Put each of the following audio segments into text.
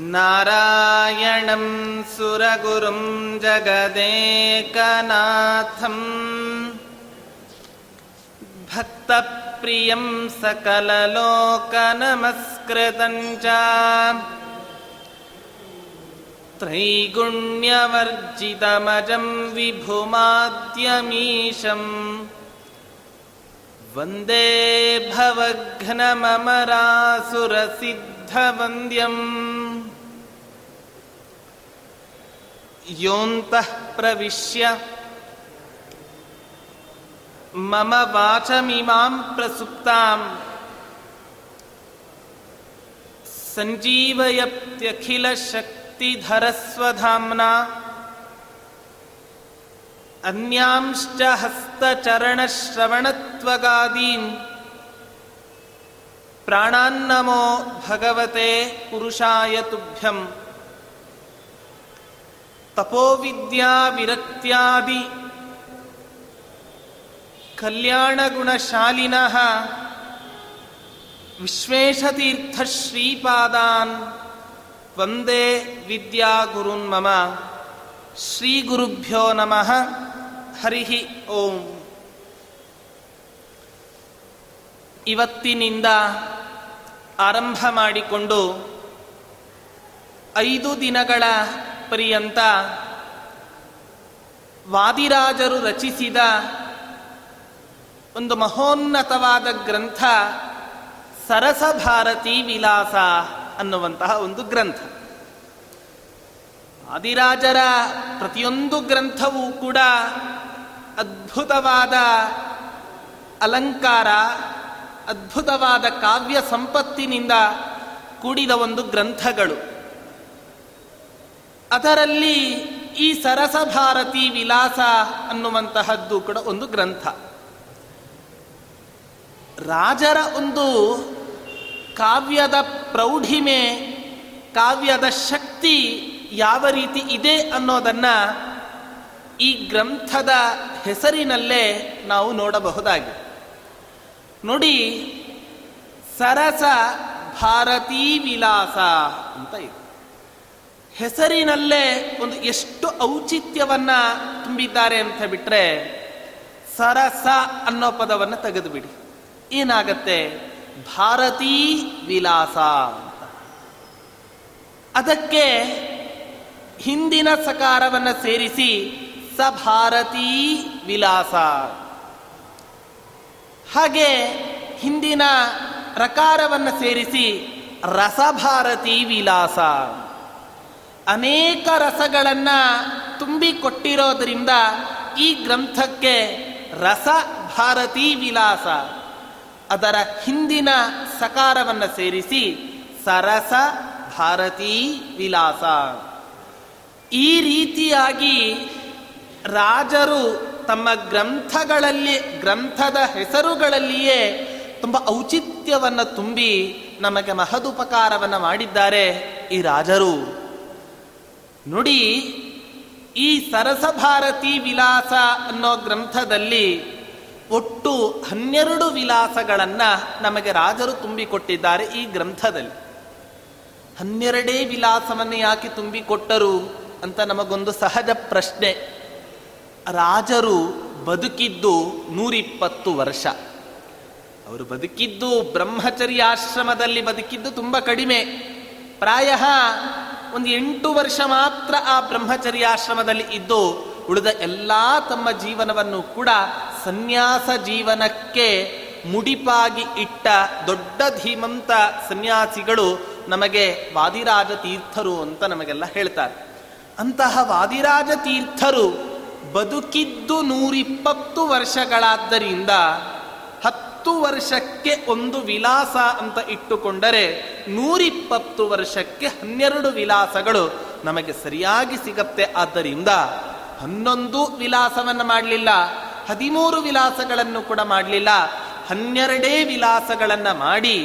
नारायणं सुरगुरुं जगदेकनाथम् भक्तप्रियं सकललोकनमस्कृतं च। त्रैगुण्यवर्जितमजं विभुमाद्यमीशम् वन्दे भवघ्नममरासुरसिद्धवन्द्यम् योऽन्तः प्रविश्य। मम वाचमिमां प्रसुप्ताम्। सञ्जीवयत्यखिलशक्तिधरस्वधाम्ना। अन्यांश्च हस्तचरणश्रवणत्वगादीन्। प्राणान्नमो भगवते पुरुषाय तुभ्यम् ತಪೋವಿದ್ಯಾ ವಿರಕ್ತ್ಯಾದಿ ವಿಶ್ವೇಶತೀರ್ಥ ಶ್ರೀಪಾದಾನ್ ವಂದೇ ವಿದ್ಯಾ ವಿದ್ಯಾಗುರುನ್ ಮಮ. ಶ್ರೀಗುರುಭ್ಯೋ ನಮಃ. ಹರಿ ಓಂ. ಇವತ್ತಿನಿಂದ ಆರಂಭ ಮಾಡಿಕೊಂಡು ಐದು ದಿನಗಳ ಪರ್ಯಂತ ವಾದಿರಾಜರು ರಚಿಸಿದ ಒಂದು ಮಹೋನ್ನತವಾದ ಗ್ರಂಥ ಸರಸಭಾರತಿ ವಿಲಾಸ ಅನ್ನುವಂತಹ ಒಂದು ಗ್ರಂಥ. ಆದಿರಾಜರ ಪ್ರತಿಯೊಂದು ಗ್ರಂಥವೂ ಕೂಡ ಅದ್ಭುತವಾದ ಅಲಂಕಾರ, ಅದ್ಭುತವಾದ ಕಾವ್ಯ ಸಂಪತ್ತಿನಿಂದ ಕೂಡಿದ ಒಂದು ಗ್ರಂಥಗಳು. ಅದರಲ್ಲಿ ಈ ಸರಸ ಸರಸಭಾರತಿ ವಿಲಾಸ ಅನ್ನುವಂತಹದ್ದು ಕೂಡ ಒಂದು ಗ್ರಂಥ. ರಾಜರ ಒಂದು ಕಾವ್ಯದ ಪ್ರೌಢಿಮೆ, ಕಾವ್ಯದ ಶಕ್ತಿ ಯಾವ ರೀತಿ ಇದೆ ಅನ್ನೋದನ್ನ ಈ ಗ್ರಂಥದ ಹೆಸರಿನಲ್ಲೇ ನಾವು ನೋಡಬಹುದಾಗಿದೆ. ನೋಡಿ, ಸರಸ ಭಾರತೀ ವಿಲಾಸ ಅಂತ ಇದೆ. ಹೆಸರಿನಲ್ಲೇ ಒಂದು ಎಷ್ಟು ಔಚಿತ್ಯವನ್ನ ತುಂಬಿದ್ದಾರೆ ಅಂತ ಬಿಟ್ರೆ ಸರಸ ಅನ್ನೋ ಪದವನ್ನು ತೆಗೆದುಬಿಡಿ. ಏನಾಗತ್ತೆ? ಭಾರತೀ ವಿಲಾಸ ಅದಕ್ಕೆ ಹಿಂದಿನ ಸಕಾರವನ್ನು ಸೇರಿಸಿ ಸ ಭಾರತೀ ವಿಲಾಸ. ಹಾಗೆ ಹಿಂದಿನ ಪ್ರಕಾರವನ್ನು ಸೇರಿಸಿ ರಸಭಾರತಿ ವಿಲಾಸ. ಅನೇಕ ರಸಗಳನ್ನು ತುಂಬಿಕೊಟ್ಟಿರೋದ್ರಿಂದ ಈ ಗ್ರಂಥಕ್ಕೆ ರಸ ಭಾರತೀ ವಿಲಾಸ ಅದರ ಹಿಂದಿನ ಸಕಾರವನ್ನು ಸೇರಿಸಿ ಸರಸ ಭಾರತೀ ವಿಲಾಸ. ಈ ರೀತಿಯಾಗಿ ರಾಜರು ತಮ್ಮ ಗ್ರಂಥಗಳಲ್ಲಿ, ಗ್ರಂಥದ ಹೆಸರುಗಳಲ್ಲಿಯೇ ತುಂಬ ಔಚಿತ್ಯವನ್ನು ತುಂಬಿ ನಮಗೆ ಮಹದುಪಕಾರವನ್ನು ಮಾಡಿದ್ದಾರೆ ಈ ರಾಜರು. ನೋಡಿ, ಈ ಸರಸಭಾರತಿ ವಿಲಾಸ ಅನ್ನೋ ಗ್ರಂಥದಲ್ಲಿ ಒಟ್ಟು ಹನ್ನೆರಡು ವಿಲಾಸಗಳನ್ನು ನಮಗೆ ರಾಜರು ತುಂಬಿಕೊಟ್ಟಿದ್ದಾರೆ ಈ ಗ್ರಂಥದಲ್ಲಿ. ಹನ್ನೆರಡೇ ವಿಲಾಸವನ್ನು ಯಾಕೆ ತುಂಬಿಕೊಟ್ಟರು ಅಂತ ನಮಗೊಂದು ಸಹಜ ಪ್ರಶ್ನೆ. ರಾಜರು ಬದುಕಿದ್ದು ನೂರಿಪ್ಪತ್ತು ವರ್ಷ. ಅವರು ಬದುಕಿದ್ದು ಬ್ರಹ್ಮಚರ್ಯಾಶ್ರಮದಲ್ಲಿ ಬದುಕಿದ್ದು ತುಂಬ ಕಡಿಮೆ. ಪ್ರಾಯ ಒಂದು ಎಂಟು ವರ್ಷ ಮಾತ್ರ ಆ ಬ್ರಹ್ಮಚರ್ಯಾಶ್ರಮದಲ್ಲಿ ಇದ್ದು ಉಳಿದ ಎಲ್ಲ ತಮ್ಮ ಜೀವನವನ್ನು ಕೂಡ ಸನ್ಯಾಸ ಜೀವನಕ್ಕೆ ಮುಡಿಪಾಗಿ ಇಟ್ಟ ದೊಡ್ಡ ಧೀಮಂತ ಸನ್ಯಾಸಿಗಳು ನಮಗೆ ವಾದಿರಾಜ ತೀರ್ಥರು ಅಂತ ನಮಗೆಲ್ಲ ಹೇಳ್ತಾರೆ. ಅಂತಹ ವಾದಿರಾಜ ತೀರ್ಥರು ಬದುಕಿದ್ದು ನೂರಿಪ್ಪತ್ತು ವರ್ಷಗಳಾದ್ದರಿಂದ ಹತ್ತು ವರ್ಷಕ್ಕೆ ಒಂದು ವಿಲಾಸ ಅಂತ ಇಟ್ಟುಕೊಂಡರೆ ನೂರಿಪ್ಪತ್ತು ವರ್ಷಕ್ಕೆ ಹನ್ನೆರಡು ವಿಲಾಸಗಳು ನಮಗೆ ಸರಿಯಾಗಿ ಸಿಗತ್ತೆ. ಆದ್ದರಿಂದ ಹನ್ನೊಂದು ವಿಲಾಸವನ್ನು ಮಾಡಲಿಲ್ಲ, ಹದಿಮೂರು ವಿಲಾಸಗಳನ್ನು ಕೂಡ ಮಾಡಲಿಲ್ಲ, ಹನ್ನೆರಡೇ ವಿಲಾಸಗಳನ್ನು ಮಾಡಿ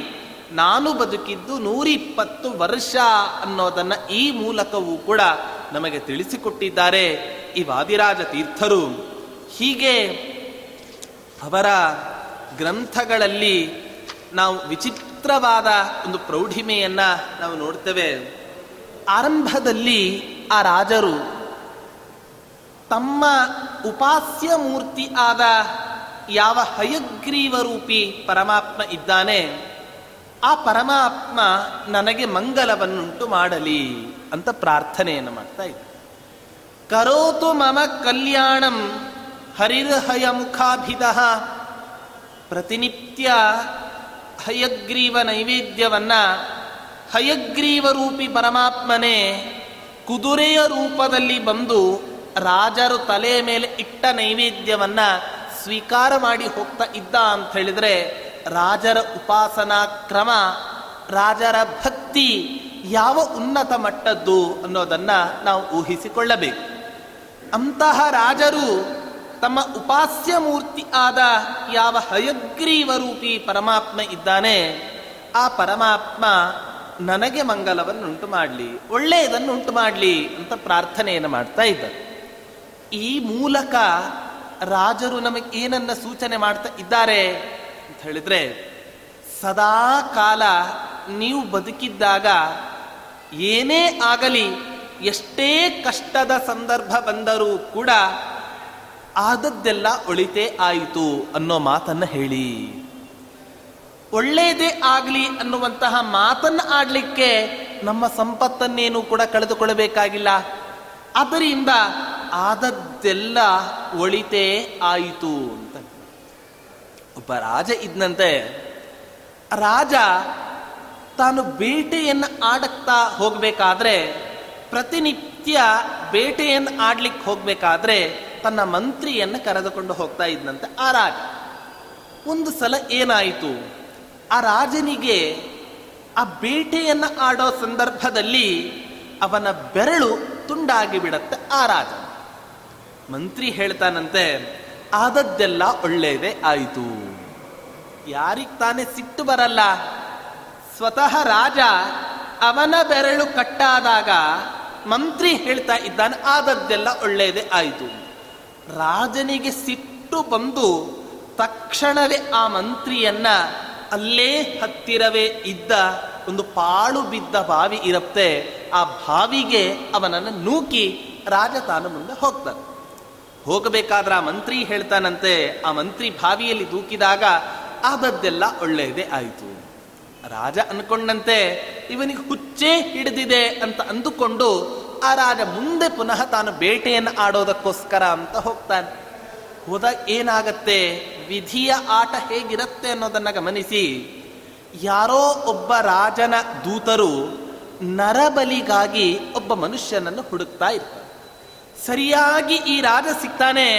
ನಾನು ಬದುಕಿದ್ದು ನೂರಿಪ್ಪತ್ತು ವರ್ಷ ಅನ್ನೋದನ್ನ ಈ ಮೂಲಕವೂ ಕೂಡ ನಮಗೆ ತಿಳಿಸಿಕೊಟ್ಟಿದ್ದಾರೆ ಈ ವಾದಿರಾಜ ತೀರ್ಥರು ಹೀಗೆ ಅವರ ಗ್ರಂಥಗಳಲ್ಲಿ ನಾವು ವಿಚಿತ್ರವಾದ ಒಂದು ಪ್ರೌಢಿಮೆಯನ್ನು ನಾವು ನೋಡ್ತೇವೆ. ಆರಂಭದಲ್ಲಿ ಆ ರಾಜರು ತಮ್ಮ ಉಪಾಸ್ಯ ಮೂರ್ತಿ ಆದ ಯಾವ ಹಯಗ್ರೀವ ರೂಪಿ ಪರಮಾತ್ಮ ಇದ್ದಾನೆ, ಆ ಪರಮಾತ್ಮ ನನಗೆ ಮಂಗಲವನ್ನುಂಟು ಮಾಡಲಿ ಅಂತ ಪ್ರಾರ್ಥನೆಯನ್ನು ಮಾಡ್ತಾ ಇದ್ದ. ಕರೋತು ಮಮ ಕಲ್ಯಾಣಂ ಹರಿರ್ಹಯ ಮುಖಾಭಿದ ಪ್ರತಿನಿತ್ಯ ಹಯಗ್ರೀವ ನೈವೇದ್ಯವನ್ನು ಹಯಗ್ರೀವ ರೂಪಿ ಪರಮಾತ್ಮನೇ ಕುದುರೆಯ ರೂಪದಲ್ಲಿ ಬಂದು ರಾಜರು ತಲೆ ಮೇಲೆ ಇಟ್ಟ ನೈವೇದ್ಯವನ್ನು ಸ್ವೀಕಾರ ಮಾಡಿ ಹೋಗ್ತಾ ಇದ್ದ ಅಂತ ಹೇಳಿದರೆ ರಾಜರ ಉಪಾಸನಾ ಕ್ರಮ, ರಾಜರ ಭಕ್ತಿ ಯಾವ ಉನ್ನತ ಮಟ್ಟದ್ದು ಅನ್ನೋದನ್ನು ನಾವು ಊಹಿಸಿಕೊಳ್ಳಬೇಕು. ಅಂತಹ ರಾಜರು ತಮ್ಮ ಉಪಾಸ್ಯ ಮೂರ್ತಿ ಆದ ಯಾವ ಹಯಗ್ರೀವ ರೂಪಿ ಪರಮಾತ್ಮ ಇದ್ದಾನೆ, ಆ ಪರಮಾತ್ಮ ನನಗೆ ಮಂಗಲವನ್ನುಂಟು ಮಾಡಲಿ ಒಳ್ಳೆಯದನ್ನು ಉಂಟು ಮಾಡಲಿ ಅಂತ ಪ್ರಾರ್ಥನೆಯನ್ನು ಮಾಡ್ತಾ ಇದ್ದರು. ಈ ಮೂಲಕ ರಾಜರು ನಮಗೆ ಏನನ್ನ ಸೂಚನೆ ಮಾಡ್ತಾ ಇದ್ದಾರೆ ಅಂತ ಹೇಳಿದ್ರೆ, ಸದಾ ಕಾಲ ನೀವು ಬದುಕಿದ್ದಾಗ ಏನೇ ಆಗಲಿ, ಎಷ್ಟೇ ಕಷ್ಟದ ಸಂದರ್ಭ ಬಂದರೂ ಕೂಡ ಆದದ್ದೆಲ್ಲ ಒಳಿತೇ ಆಯಿತು ಅನ್ನೋ ಮಾತನ್ನ ಹೇಳಿ. ಒಳ್ಳೇದೇ ಆಗಲಿ ಅನ್ನುವಂತಹ ಮಾತನ್ನ ಆಡ್ಲಿಕ್ಕೆ ನಮ್ಮ ಸಂಪತ್ತನ್ನೇನು ಕೂಡ ಕಳೆದುಕೊಳ್ಳಬೇಕಾಗಿಲ್ಲ. ಅದರಿಂದ ಆದದ್ದೆಲ್ಲ ಒಳಿತೇ ಆಯಿತು ಅಂತ. ಒಬ್ಬ ರಾಜ ಇದ್ನಂತೆ. ರಾಜ ತಾನು ಬೇಟೆಯನ್ನು ಆಡಕ್ತಾ ಹೋಗಬೇಕಾದ್ರೆ, ಪ್ರತಿನಿತ್ಯ ಬೇಟೆಯನ್ನು ಆಡ್ಲಿಕ್ಕೆ ಹೋಗ್ಬೇಕಾದ್ರೆ ತನ್ನ ಮಂತ್ರಿಯನ್ನು ಕರೆದುಕೊಂಡು ಹೋಗ್ತಾ ಇದ್ದಂತೆ ಆ ರಾಜ, ಒಂದು ಸಲ ಏನಾಯಿತು? ಆ ರಾಜನಿಗೆ ಆ ಬೇಟೆಯನ್ನು ಆಡೋ ಸಂದರ್ಭದಲ್ಲಿ ಅವನ ಬೆರಳು ತುಂಡಾಗಿ ಬಿಡತ್ತೆ ಆ ರಾಜ. ಮಂತ್ರಿ ಹೇಳ್ತಾನಂತೆ, ಆದದ್ದೆಲ್ಲ ಒಳ್ಳೆಯದೇ ಆಯಿತು. ಯಾರಿಗ್ ತಾನೇ ಸಿಟ್ಟು ಬರಲ್ಲ? ಸ್ವತಃ ರಾಜ ಅವನ ಬೆರಳು ಕಟ್ಟಾದಾಗ ಮಂತ್ರಿ ಹೇಳ್ತಾ ಇದ್ದಾನೆ, ಆದದ್ದೆಲ್ಲ ಒಳ್ಳೆಯದೇ ಆಯಿತು. ರಾಜನಿಗೆ ಸಿಟ್ಟು ಬಂದು ತಕ್ಷಣವೇ ಆ ಮಂತ್ರಿಯನ್ನ ಅಲ್ಲೇ ಹತ್ತಿರವೇ ಇದ್ದ ಒಂದು ಪಾಳು ಬಿದ್ದ ಬಾವಿ ಇರುತ್ತೆ. ಆ ಬಾವಿಗೆ ಅವನನ್ನು ನೂಕಿ ರಾಜ ತಾನು ಮುಂದೆ ಹೋಗ್ತಾನೆ. ಹೋಗಬೇಕಾದ್ರೆ ಆ ಮಂತ್ರಿ ಹೇಳ್ತಾನಂತೆ, ಆ ಮಂತ್ರಿ ಬಾವಿಯಲ್ಲಿ ದೂಕಿದಾಗ ಆದದ್ದೆಲ್ಲ ಒಳ್ಳೆಯದೇ ಆಯಿತು. ರಾಜ ಅನ್ಕೊಂಡಂತೆ, ಇವನಿಗೆ ಹುಚ್ಚೇ ಹಿಡಿದಿದೆ ಅಂತ ಅಂದುಕೊಂಡು ಆ ರಾಜ ಮುಂದೆ ಪುನಃ ತಾನು ಬೇಟೆಯನ್ನು ಆಡೋದಕ್ಕೋಸ್ಕರ ಅಂತ ಹೋಗ್ತಾನೆ. ಹೋದಾಗ ಏನಾಗತ್ತೆ? ವಿಧಿಯ ಆಟ ಹೇಗಿರುತ್ತೆ ಅನ್ನೋದನ್ನ ಗಮನಿಸಿ. ಯಾರೋ ಒಬ್ಬ ರಾಜನ ದೂತರು ನರಬಲಿಗಾಗಿ ಒಬ್ಬ ಮನುಷ್ಯನನ್ನು ಹುಡುಕ್ತಾ ಇರ್ತಾರೆ. ಸರಿಯಾಗಿ ಈ ರಾಜ ಸಿಗ್ತಾನೆ,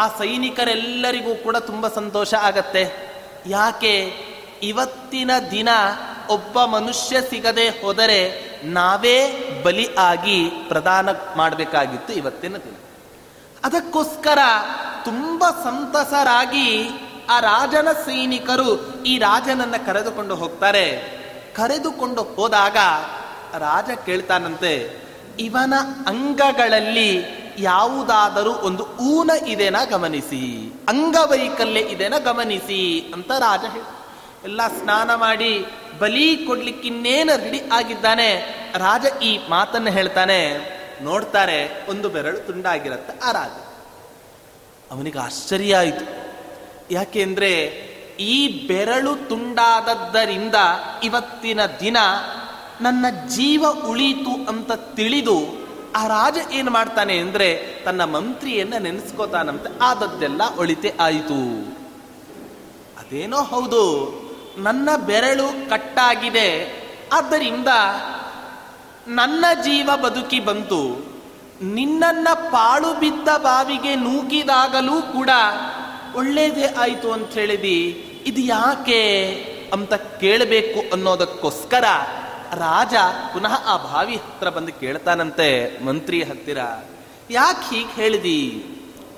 ಆ ಸೈನಿಕರೆಲ್ಲರಿಗೂ ಕೂಡ ತುಂಬಾ ಸಂತೋಷ ಆಗತ್ತೆ. ಯಾಕೆ? ಇವತ್ತಿನ ದಿನ ಒಬ್ಬ ಮನುಷ್ಯ ಸಿಗದೆ ಹೋದರೆ ನಾವೇ ಬಲಿ ಆಗಿ ಪ್ರದಾನ ಮಾಡಬೇಕಾಗಿತ್ತು ಇವತ್ತಿನ ದಿನ. ಅದಕ್ಕೋಸ್ಕರ ತುಂಬ ಸಂತಸರಾಗಿ ಆ ರಾಜನ ಸೈನಿಕರು ಈ ರಾಜನನ್ನ ಕರೆದುಕೊಂಡು ಹೋಗ್ತಾರೆ. ಕರೆದುಕೊಂಡು ಹೋದಾಗ ರಾಜ ಕೇಳ್ತಾನಂತೆ, ಇವನ ಅಂಗಗಳಲ್ಲಿ ಯಾವುದಾದರೂ ಒಂದು ಊನ ಇದೆನಾ ಗಮನಿಸಿ, ಅಂಗವೈಕಲ್ಯ ಇದೆನಾ ಗಮನಿಸಿ? ಅಂತ ರಾಜ ಹೇಳ ಎಲ್ಲ ಸ್ನಾನ ಮಾಡಿ ಬಲಿ ಕೊಡ್ಲಿಕ್ಕಿನ್ನೇನು ರೆಡಿ ಆಗಿದ್ದಾನೆ? ರಾಜ ಈ ಮಾತನ್ನು ಹೇಳ್ತಾನೆ, ನೋಡ್ತಾರೆ, ಒಂದು ಬೆರಳು ತುಂಡಾಗಿರತ್ತೆ, ಆ ರಾಜ. ಅವನಿಗೆ ಆಶ್ಚರ್ಯ ಆಯಿತು. ಯಾಕೆಂದ್ರೆ ಈ ಬೆರಳು ತುಂಡಾದದ್ದರಿಂದ ಇವತ್ತಿನ ದಿನ ನನ್ನ ಜೀವ ಉಳೀತು ಅಂತ ತಿಳಿದು ಆ ರಾಜ ಏನು ಮಾಡ್ತಾನೆ ಅಂದ್ರೆ, ತನ್ನ ಮಂತ್ರಿಯನ್ನ ನೆನೆಸ್ಕೋತಾನಂತೆ. ಆದದ್ದೆಲ್ಲ ಒಳಿತೆ ಆಯಿತು. ಅದೇನೋ ಹೌದು. ನನ್ನ ಬೆರಳು ಕಟ್ಟಾಗಿದೆ. ಆದ್ದರಿಂದ ನನ್ನ ಜೀವ ಬದುಕಿ ಬಂತು. ನಿನ್ನನ್ನ ಪಾಳು ಬಿದ್ದ ಬಾವಿಗೆ ನೂಕಿದಾಗಲೂ ಕೂಡ ಒಳ್ಳೇದೇ ಆಯಿತು ಅಂತ ಹೇಳಿದಿ. ಇದು ಯಾಕೆ ಅಂತ ಕೇಳಬೇಕು ಅನ್ನೋದಕ್ಕೋಸ್ಕರ ರಾಜ ಪುನಃ ಆ ಬಾವಿ ಹತ್ರ ಬಂದು ಕೇಳ್ತಾನಂತೆ ಮಂತ್ರಿ ಹತ್ತಿರ. ಯಾಕೆ ಹೀಗೆ ಹೇಳಿದಿ?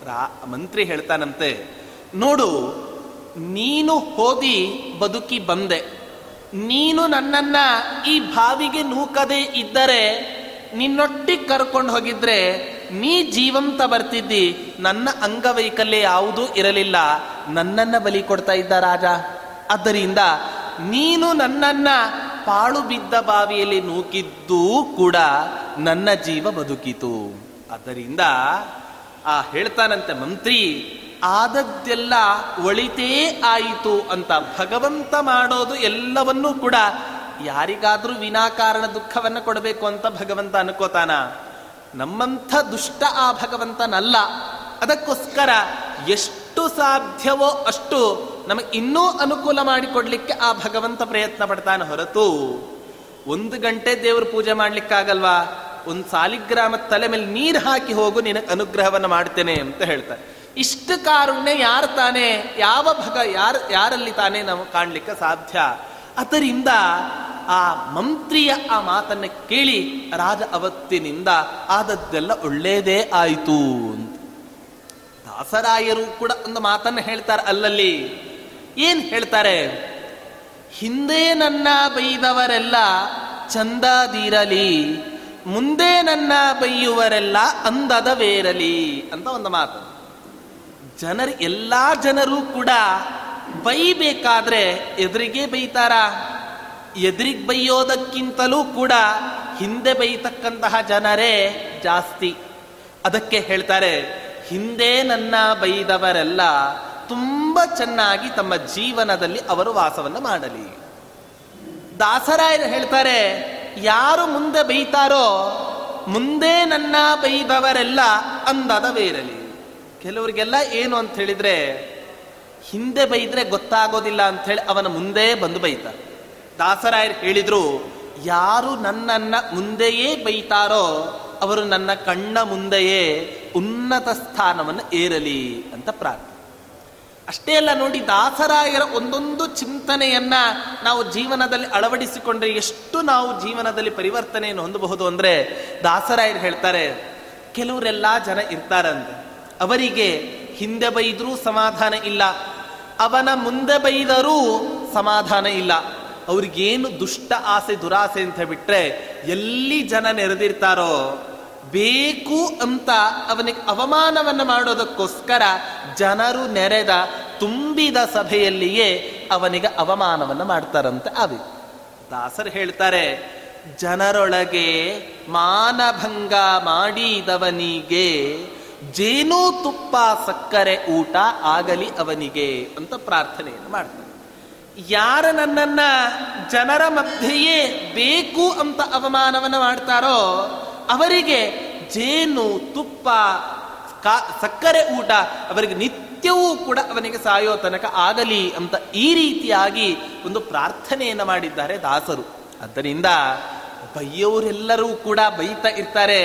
ರಾ ಮಂತ್ರಿ ಹೇಳ್ತಾನಂತೆ, ನೋಡು ನೀನು ಹೋದಿ ಬದುಕಿ ಬಂದೆ. ನೀನು ನನ್ನನ್ನ ಈ ಬಾವಿಗೆ ನೂಕದೆ ಇದ್ದರೆ ನಿನ್ನೊಟ್ಟಿಗೆ ಕರ್ಕೊಂಡು ಹೋಗಿದ್ರೆ, ನೀ ಜೀವಂತ ಬರ್ತಿದ್ದಿ, ನನ್ನ ಅಂಗವೈಕಲ್ಯ ಯಾವುದೂ ಇರಲಿಲ್ಲ. ನನ್ನನ್ನ ಬಲಿ ಕೊಡ್ತಾ ಇದ್ದ ರಾಜ. ಆದ್ದರಿಂದ ನೀನು ನನ್ನನ್ನ ಪಾಳು ಬಿದ್ದ ಬಾವಿಯಲ್ಲಿ ನೂಕಿದ್ದೂ ಕೂಡ ನನ್ನ ಜೀವ ಬದುಕಿತು. ಆದ್ದರಿಂದ ಆ ಹೇಳ್ತಾನಂತೆ ಮಂತ್ರಿ ಆದದ್ದೆಲ್ಲ ಒಳಿತೇ ಆಯಿತು ಅಂತ ಭಗವಂತ ಮಾಡೋದು ಎಲ್ಲವನ್ನೂ ಕೂಡ ಯಾರಿಗಾದರೂ ವಿನಾಕಾರಣ ದುಃಖವನ್ನು ಕೊಡಬೇಕು ಅಂತ ಭಗವಂತ ಅನ್ಕೋತಾನ. ನಮ್ಮಂಥ ದುಷ್ಟ ಆ ಭಗವಂತನಲ್ಲ. ಅದಕ್ಕೋಸ್ಕರ ಎಷ್ಟು ಸಾಧ್ಯವೋ ಅಷ್ಟು ನಮಗೆ ಇನ್ನೂ ಅನುಕೂಲ ಮಾಡಿಕೊಡ್ಲಿಕ್ಕೆ ಆ ಭಗವಂತ ಪ್ರಯತ್ನ ಪಡ್ತಾನೆ ಹೊರತು. ಒಂದು ಗಂಟೆ ದೇವ್ರ ಪೂಜೆ ಮಾಡ್ಲಿಕ್ಕಾಗಲ್ವಾ? ಒಂದು ಸಾಲಿಗ್ರಾಮ ತಲೆ ಮೇಲೆ ನೀರು ಹಾಕಿ ಹೋಗು, ನಿನಗೆ ಅನುಗ್ರಹವನ್ನು ಮಾಡ್ತೇನೆ ಅಂತ ಹೇಳ್ತಾರೆ ಇಷ್ಟು ಕಾರುಣ್ಯ ಯಾರು ತಾನೇ? ಯಾವ ಭಗ ಯಾರ, ಯಾರಲ್ಲಿ ತಾನೇ ನಾವು ಕಾಣಲಿಕ್ಕೆ ಸಾಧ್ಯ? ಅದರಿಂದ ಆ ಮಂತ್ರಿಯ ಆ ಮಾತನ್ನು ಕೇಳಿ ರಾಜ ಅವತ್ತಿನಿಂದ ಆದದ್ದೆಲ್ಲ ಒಳ್ಳೇದೇ ಆಯಿತು ಅಂತ. ದಾಸರಾಯರು ಕೂಡ ಒಂದು ಮಾತನ್ನು ಹೇಳ್ತಾರೆ ಅಲ್ಲಲ್ಲಿ. ಏನು ಹೇಳ್ತಾರೆ? ಹಿಂದೆ ನನ್ನ ಬೈದವರೆಲ್ಲ ಚಂದದಿರಲಿ, ಮುಂದೆ ನನ್ನ ಬೈಯುವರೆಲ್ಲ ಅಂದದವೇರಲಿ ಅಂತ ಒಂದು ಮಾತು. ಜನರು, ಎಲ್ಲ ಜನರು ಕೂಡ ಬೈಬೇಕಾದ್ರೆ ಎದುರಿಗೆ ಬೈತಾರ? ಎದುರಿಗೆ ಬೈಯೋದಕ್ಕಿಂತಲೂ ಕೂಡ ಹಿಂದೆ ಬೈತಕ್ಕಂತಹ ಜನರೇ ಜಾಸ್ತಿ. ಅದಕ್ಕೆ ಹೇಳ್ತಾರೆ, ಹಿಂದೆ ನನ್ನ ಬೈದವರೆಲ್ಲ ತುಂಬ ಚೆನ್ನಾಗಿ ತಮ್ಮ ಜೀವನದಲ್ಲಿ ಅವರು ವಾಸವನ್ನು ಮಾಡಲಿ. ದಾಸರಾಯರು ಹೇಳ್ತಾರೆ, ಯಾರು ಮುಂದೆ ಬೈತಾರೋ, ಮುಂದೆ ನನ್ನ ಬೈದವರೆಲ್ಲ ಅಂದದವೇರಲಿ ಕೆಲವರಿಗೆಲ್ಲ ಏನು ಅಂತ ಹೇಳಿದ್ರೆ, ಹಿಂದೆ ಬೈದ್ರೆ ಗೊತ್ತಾಗೋದಿಲ್ಲ ಅಂತ ಹೇಳಿ ಅವನ ಮುಂದೆ ಬಂದು ಬೈತ ದಾಸರಾಯರು ಹೇಳಿದ್ರು, ಯಾರು ನನ್ನನ್ನ ಮುಂದೆಯೇ ಬೈತಾರೋ ಅವರು ನನ್ನ ಕಣ್ಣ ಮುಂದೆಯೇ ಉನ್ನತ ಸ್ಥಾನವನ್ನು ಏರಲಿ ಅಂತ ಪ್ರಾರ್ಥನೆ. ಅಷ್ಟೇ ಅಲ್ಲ ನೋಡಿ, ದಾಸರಾಯರ ಒಂದೊಂದು ಚಿಂತನೆಯನ್ನ ನಾವು ಜೀವನದಲ್ಲಿ ಅಳವಡಿಸಿಕೊಂಡ್ರೆ ಎಷ್ಟು ನಾವು ಜೀವನದಲ್ಲಿ ಪರಿವರ್ತನೆಯನ್ನು ಹೊಂದಬಹುದು ಅಂದ್ರೆ, ದಾಸರಾಯರು ಹೇಳ್ತಾರೆ, ಕೆಲವರೆಲ್ಲ ಜನ ಇರ್ತಾರಂತೆ. ಅವರಿಗೆ ಹಿಂದೆ ಬೈದರೂ ಸಮಾಧಾನ ಇಲ್ಲ, ಅವನ ಮುಂದೆ ಬೈದರೂ ಸಮಾಧಾನ ಇಲ್ಲ. ಅವ್ರಿಗೇನು ದುಷ್ಟ ಆಸೆ ದುರಾಸೆ ಅಂತ ಬಿಟ್ರೆ ಎಲ್ಲಿ ಜನ ನೆರೆದಿರ್ತಾರೋ, ಬೇಕು ಅಂತ ಅವನಿಗೆ ಅವಮಾನವನ್ನು ಮಾಡೋದಕ್ಕೋಸ್ಕರ ಜನರು ನೆರೆದ ತುಂಬಿದ ಸಭೆಯಲ್ಲಿಯೇ ಅವನಿಗೆ ಅವಮಾನವನ್ನು ಮಾಡ್ತಾರಂತೆ ಅವಿ ದಾಸರು ಹೇಳ್ತಾರೆ, ಜನರೊಳಗೆ ಮಾನಭಂಗ ಮಾಡಿದವನಿಗೆ ಜೇನು ತುಪ್ಪ ಸಕ್ಕರೆ ಊಟ ಆಗಲಿ ಅವನಿಗೆ ಅಂತ ಪ್ರಾರ್ಥನೆಯನ್ನು ಮಾಡ್ತಾನೆ. ಯಾರ ನನ್ನನ್ನ ಜನರ ಮಧ್ಯೆಯೇ ಬೇಕು ಅಂತ ಅವಮಾನವನ್ನು ಮಾಡ್ತಾರೋ ಅವರಿಗೆ ಜೇನು, ತುಪ್ಪ ಸಕ್ಕರೆ ಊಟ ಅವರಿಗೆ ನಿತ್ಯವೂ ಕೂಡ ಅವನಿಗೆ ಸಾಯೋ ತನಕ ಆಗಲಿ ಅಂತ ಈ ರೀತಿಯಾಗಿ ಒಂದು ಪ್ರಾರ್ಥನೆಯನ್ನು ಮಾಡಿದ್ದಾರೆ ದಾಸರು. ಆದ್ದರಿಂದ ಬೈಯೋರೆಲ್ಲರೂ ಕೂಡ ಬೈತಾ ಇರ್ತಾರೆ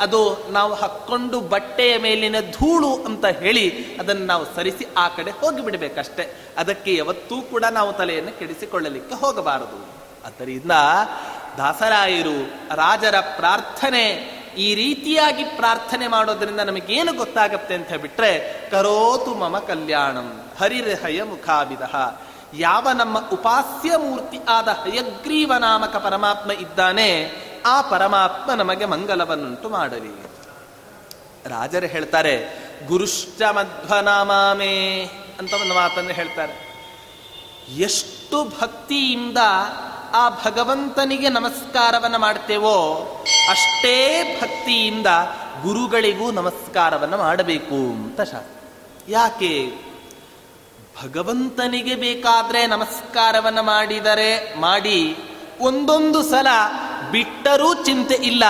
ಅದು ನಾವು ಹಾಕ್ಕೊಂಡು ಬಟ್ಟೆಯ ಮೇಲಿನ ಧೂಳು ಅಂತ ಹೇಳಿ ಅದನ್ನು ನಾವು ಸರಿಸಿ ಆ ಕಡೆ ಹೋಗಿಬಿಡಬೇಕಷ್ಟೆ ಅದಕ್ಕೆ ಯಾವತ್ತೂ ಕೂಡ ನಾವು ತಲೆಯನ್ನು ಕೆಡಿಸಿಕೊಳ್ಳಲಿಕ್ಕೆ ಹೋಗಬಾರದು. ಆದ್ದರಿಂದ ದಾಸರಾಯರು ರಾಜರ ಪ್ರಾರ್ಥನೆ, ಈ ರೀತಿಯಾಗಿ ಪ್ರಾರ್ಥನೆ ಮಾಡೋದರಿಂದ ನಮಗೇನು ಗೊತ್ತಾಗತ್ತೆ ಅಂತ ಬಿಟ್ಟರೆ ಕರೋತು ಮಮ ಕಲ್ಯಾಣಂ ಹರಿರಹಯ ಮುಖಾವಿದ ಯಾವ ನಮ್ಮ ಉಪಾಸ್ಯ ಮೂರ್ತಿ ಆದ ಹಯಗ್ರೀವ ನಾಮಕ ಪರಮಾತ್ಮ ಇದ್ದಾನೆ ಆ ಪರಮಾತ್ಮ ನಮಗೆ ಮಂಗಲವನ್ನುಂಟು ಮಾಡಲಿ. ರಾಜರು ಹೇಳ್ತಾರೆ ಗುರುಶ್ಚ ಮಧ್ವನಾಮಾಮೇ ಅಂತ ಒಂದು ಮಾತನ್ನು ಹೇಳ್ತಾರೆ. ಎಷ್ಟು ಭಕ್ತಿಯಿಂದ ಆ ಭಗವಂತನಿಗೆ ನಮಸ್ಕಾರವನ್ನು ಮಾಡ್ತೇವೋ, ಅಷ್ಟೇ ಭಕ್ತಿಯಿಂದ ಗುರುಗಳಿಗೂ ನಮಸ್ಕಾರವನ್ನು ಮಾಡಬೇಕು ಅಂತ ಶಾಸ್ತ್ರ. ಯಾಕೆ? ಭಗವಂತನಿಗೆ ಬೇಕಾದ್ರೆ ನಮಸ್ಕಾರವನ್ನು ಮಾಡಿದರೆ, ಮಾಡಿ ಒಂದೊಂದು ಸಲ ಬಿಟ್ಟರೂ ಚಿಂತೆ ಇಲ್ಲ,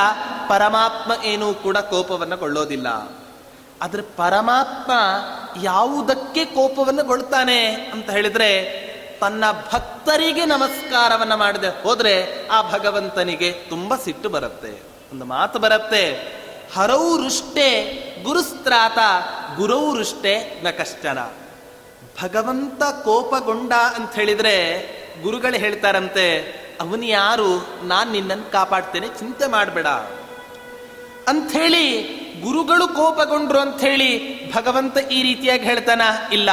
ಪರಮಾತ್ಮ ಏನೂ ಕೂಡ ಕೋಪವನ್ನು ಕೊಳ್ಳೋದಿಲ್ಲ. ಆದರೆ ಪರಮಾತ್ಮ ಯಾವುದಕ್ಕೆ ಕೋಪವನ್ನು ಕೊಳ್ತಾನೆ ಅಂತ ಹೇಳಿದ್ರೆ, ತನ್ನ ಭಕ್ತರಿಗೆ ನಮಸ್ಕಾರವನ್ನ ಮಾಡದೆ ಹೋದ್ರೆ ಆ ಭಗವಂತನಿಗೆ ತುಂಬಾ ಸಿಟ್ಟು ಬರುತ್ತೆ. ಒಂದು ಮಾತು ಬರುತ್ತೆ, ಹರೌ ರುಷ್ಟೆ ಗುರುಸ್ತ್ರಾತ ಗುರೌರುಷ್ಟೇ ನ ಕಷ್ಟನ ಭಗವಂತ ಕೋಪಗೊಂಡ ಅಂತ ಹೇಳಿದ್ರೆ ಗುರುಗಳು ಹೇಳ್ತಾರಂತೆ, ಅವನು ಯಾರು? ನಾನು ನಿನ್ನನ್ನು ಕಾಪಾಡ್ತೇನೆ, ಚಿಂತೆ ಮಾಡಬೇಡ. ಅಂಥೇಳಿ ಗುರುಗಳು ಕೋಪಗೊಂಡ್ರು ಅಂಥೇಳಿ ಭಗವಂತ ಈ ರೀತಿಯಾಗಿ ಹೇಳ್ತಾನ, ಇಲ್ಲ.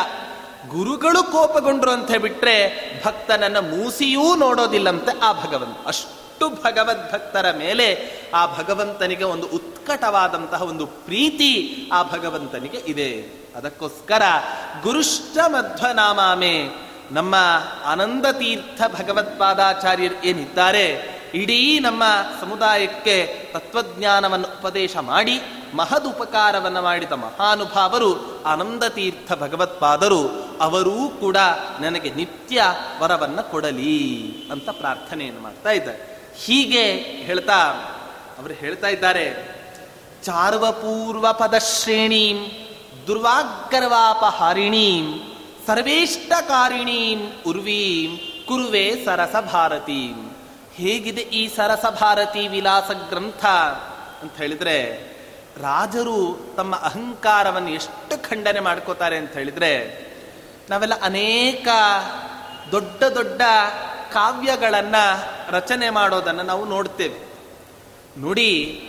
ಗುರುಗಳು ಕೋಪಗೊಂಡ್ರು ಅಂತ ಬಿಟ್ರೆ ಭಕ್ತನನ್ನ ಮೂಸಿಯೂ ನೋಡೋದಿಲ್ಲಂತೆ ಆ ಭಗವಂತ. ಅಷ್ಟು ಭಗವದ್ ಭಕ್ತರ ಮೇಲೆ ಆ ಭಗವಂತನಿಗೆ ಒಂದು ಉತ್ಕಟವಾದಂತಹ ಒಂದು ಪ್ರೀತಿ ಆ ಭಗವಂತನಿಗೆ ಇದೆ. ಅದಕ್ಕೋಸ್ಕರ ಗುರುಷ್ಟ ಮಧ್ವನಾಮಾಮೆ ನಮ್ಮ ಆನಂದ ತೀರ್ಥ ಭಗವತ್ಪಾದಾಚಾರ್ಯರು ಏನಿದ್ದಾರೆ, ಇಡೀ ನಮ್ಮ ಸಮುದಾಯಕ್ಕೆ ತತ್ವಜ್ಞಾನವನ್ನು ಉಪದೇಶ ಮಾಡಿ, ಮಹದುಪಕಾರವನ್ನು ಮಾಡಿದ ಮಹಾನುಭಾವರು ಆನಂದ ತೀರ್ಥ ಭಗವತ್ಪಾದರು, ಅವರೂ ಕೂಡ ನನಗೆ ನಿತ್ಯ ವರವನ್ನು ಕೊಡಲಿ ಅಂತ ಪ್ರಾರ್ಥನೆಯನ್ನು ಮಾಡ್ತಾ ಇದ್ದಾರೆ. ಹೀಗೆ ಹೇಳ್ತಾ, ಅವರು ಹೇಳ್ತಾ ಇದ್ದಾರೆ ಚಾರ್ವಪೂರ್ವ ಪದಶ್ರೇಣೀಂ ದುರ್ವಾಗ್ರವಾಪಹಾರಿಣೀಂ ಸರ್ವೇಷ್ಟಕಾರಿಣೀಂ ಉರ್ವೀಂ ಕುರುವೆ ಸರಸ ಭಾರತೀಂ. ಹೇಗಿದೆ ಈ ಸರಸ ಭಾರತಿ ವಿಲಾಸ ಗ್ರಂಥ? ಅಂತ ಹೇಳಿದ್ರೆ, ರಾಜರು ತಮ್ಮ ಅಹಂಕಾರವನ್ನು ಎಷ್ಟು ಖಂಡನೆ ಮಾಡ್ಕೋತಾರೆ ಅಂತ ಹೇಳಿದ್ರೆ, ನಾವೆಲ್ಲ ಅನೇಕ ದೊಡ್ಡ ದೊಡ್ಡ ಕಾವ್ಯಗಳನ್ನು ರಚನೆ ಮಾಡೋದನ್ನು ನಾವು ನೋಡ್ತೇವೆ. ನೋಡಿ,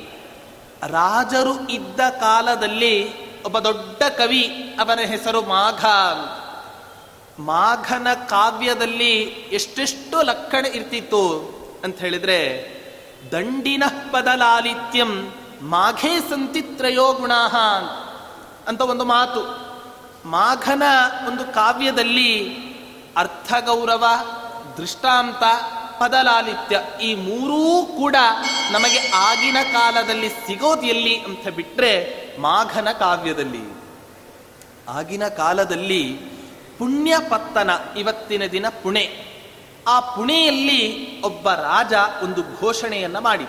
ರಾಜರು ಇದ್ದ ಕಾಲದಲ್ಲಿ ಒಬ್ಬ ದೊಡ್ಡ ಕವಿ ಅವನ ಹೆಸರು ಮಾಘ ಮಾಘನ ಕಾವ್ಯದಲ್ಲಿ ಎಷ್ಟೆಷ್ಟು ಲಕ್ಷಣ ಇರ್ತಿತ್ತು ಅಂತ ಹೇಳಿದ್ರೆ, ದಂಡಿನ ಪದಲಾಲಿತ್ಯಂ ಮಾಘೇ ಸಂತಿ ತ್ರಯೋ ಗುಣಾಹ ಅಂತ ಒಂದು ಮಾತು. ಮಾಘನ ಒಂದು ಕಾವ್ಯದಲ್ಲಿ ಅರ್ಥಗೌರವ, ದೃಷ್ಟಾಂತ, ಪದಲಾಲಿತ್ಯ ಈ ಮೂರೂ ಕೂಡ ನಮಗೆ ಆಗಿನ ಕಾಲದಲ್ಲಿ ಸಿಗೋದು ಎಲ್ಲಿ ಅಂತ ಬಿಟ್ರೆ ಮಾಘನ ಕಾವ್ಯದಲ್ಲಿ. ಆಗಿನ ಕಾಲದಲ್ಲಿ ಪುಣ್ಯ ಪತ್ತನ ಇವತ್ತಿನ ದಿನ ಪುಣೆ. ಆ ಪುಣೆಯಲ್ಲಿ ಒಬ್ಬ ರಾಜ ಒಂದು ಘೋಷಣೆಯನ್ನು ಮಾಡಿ.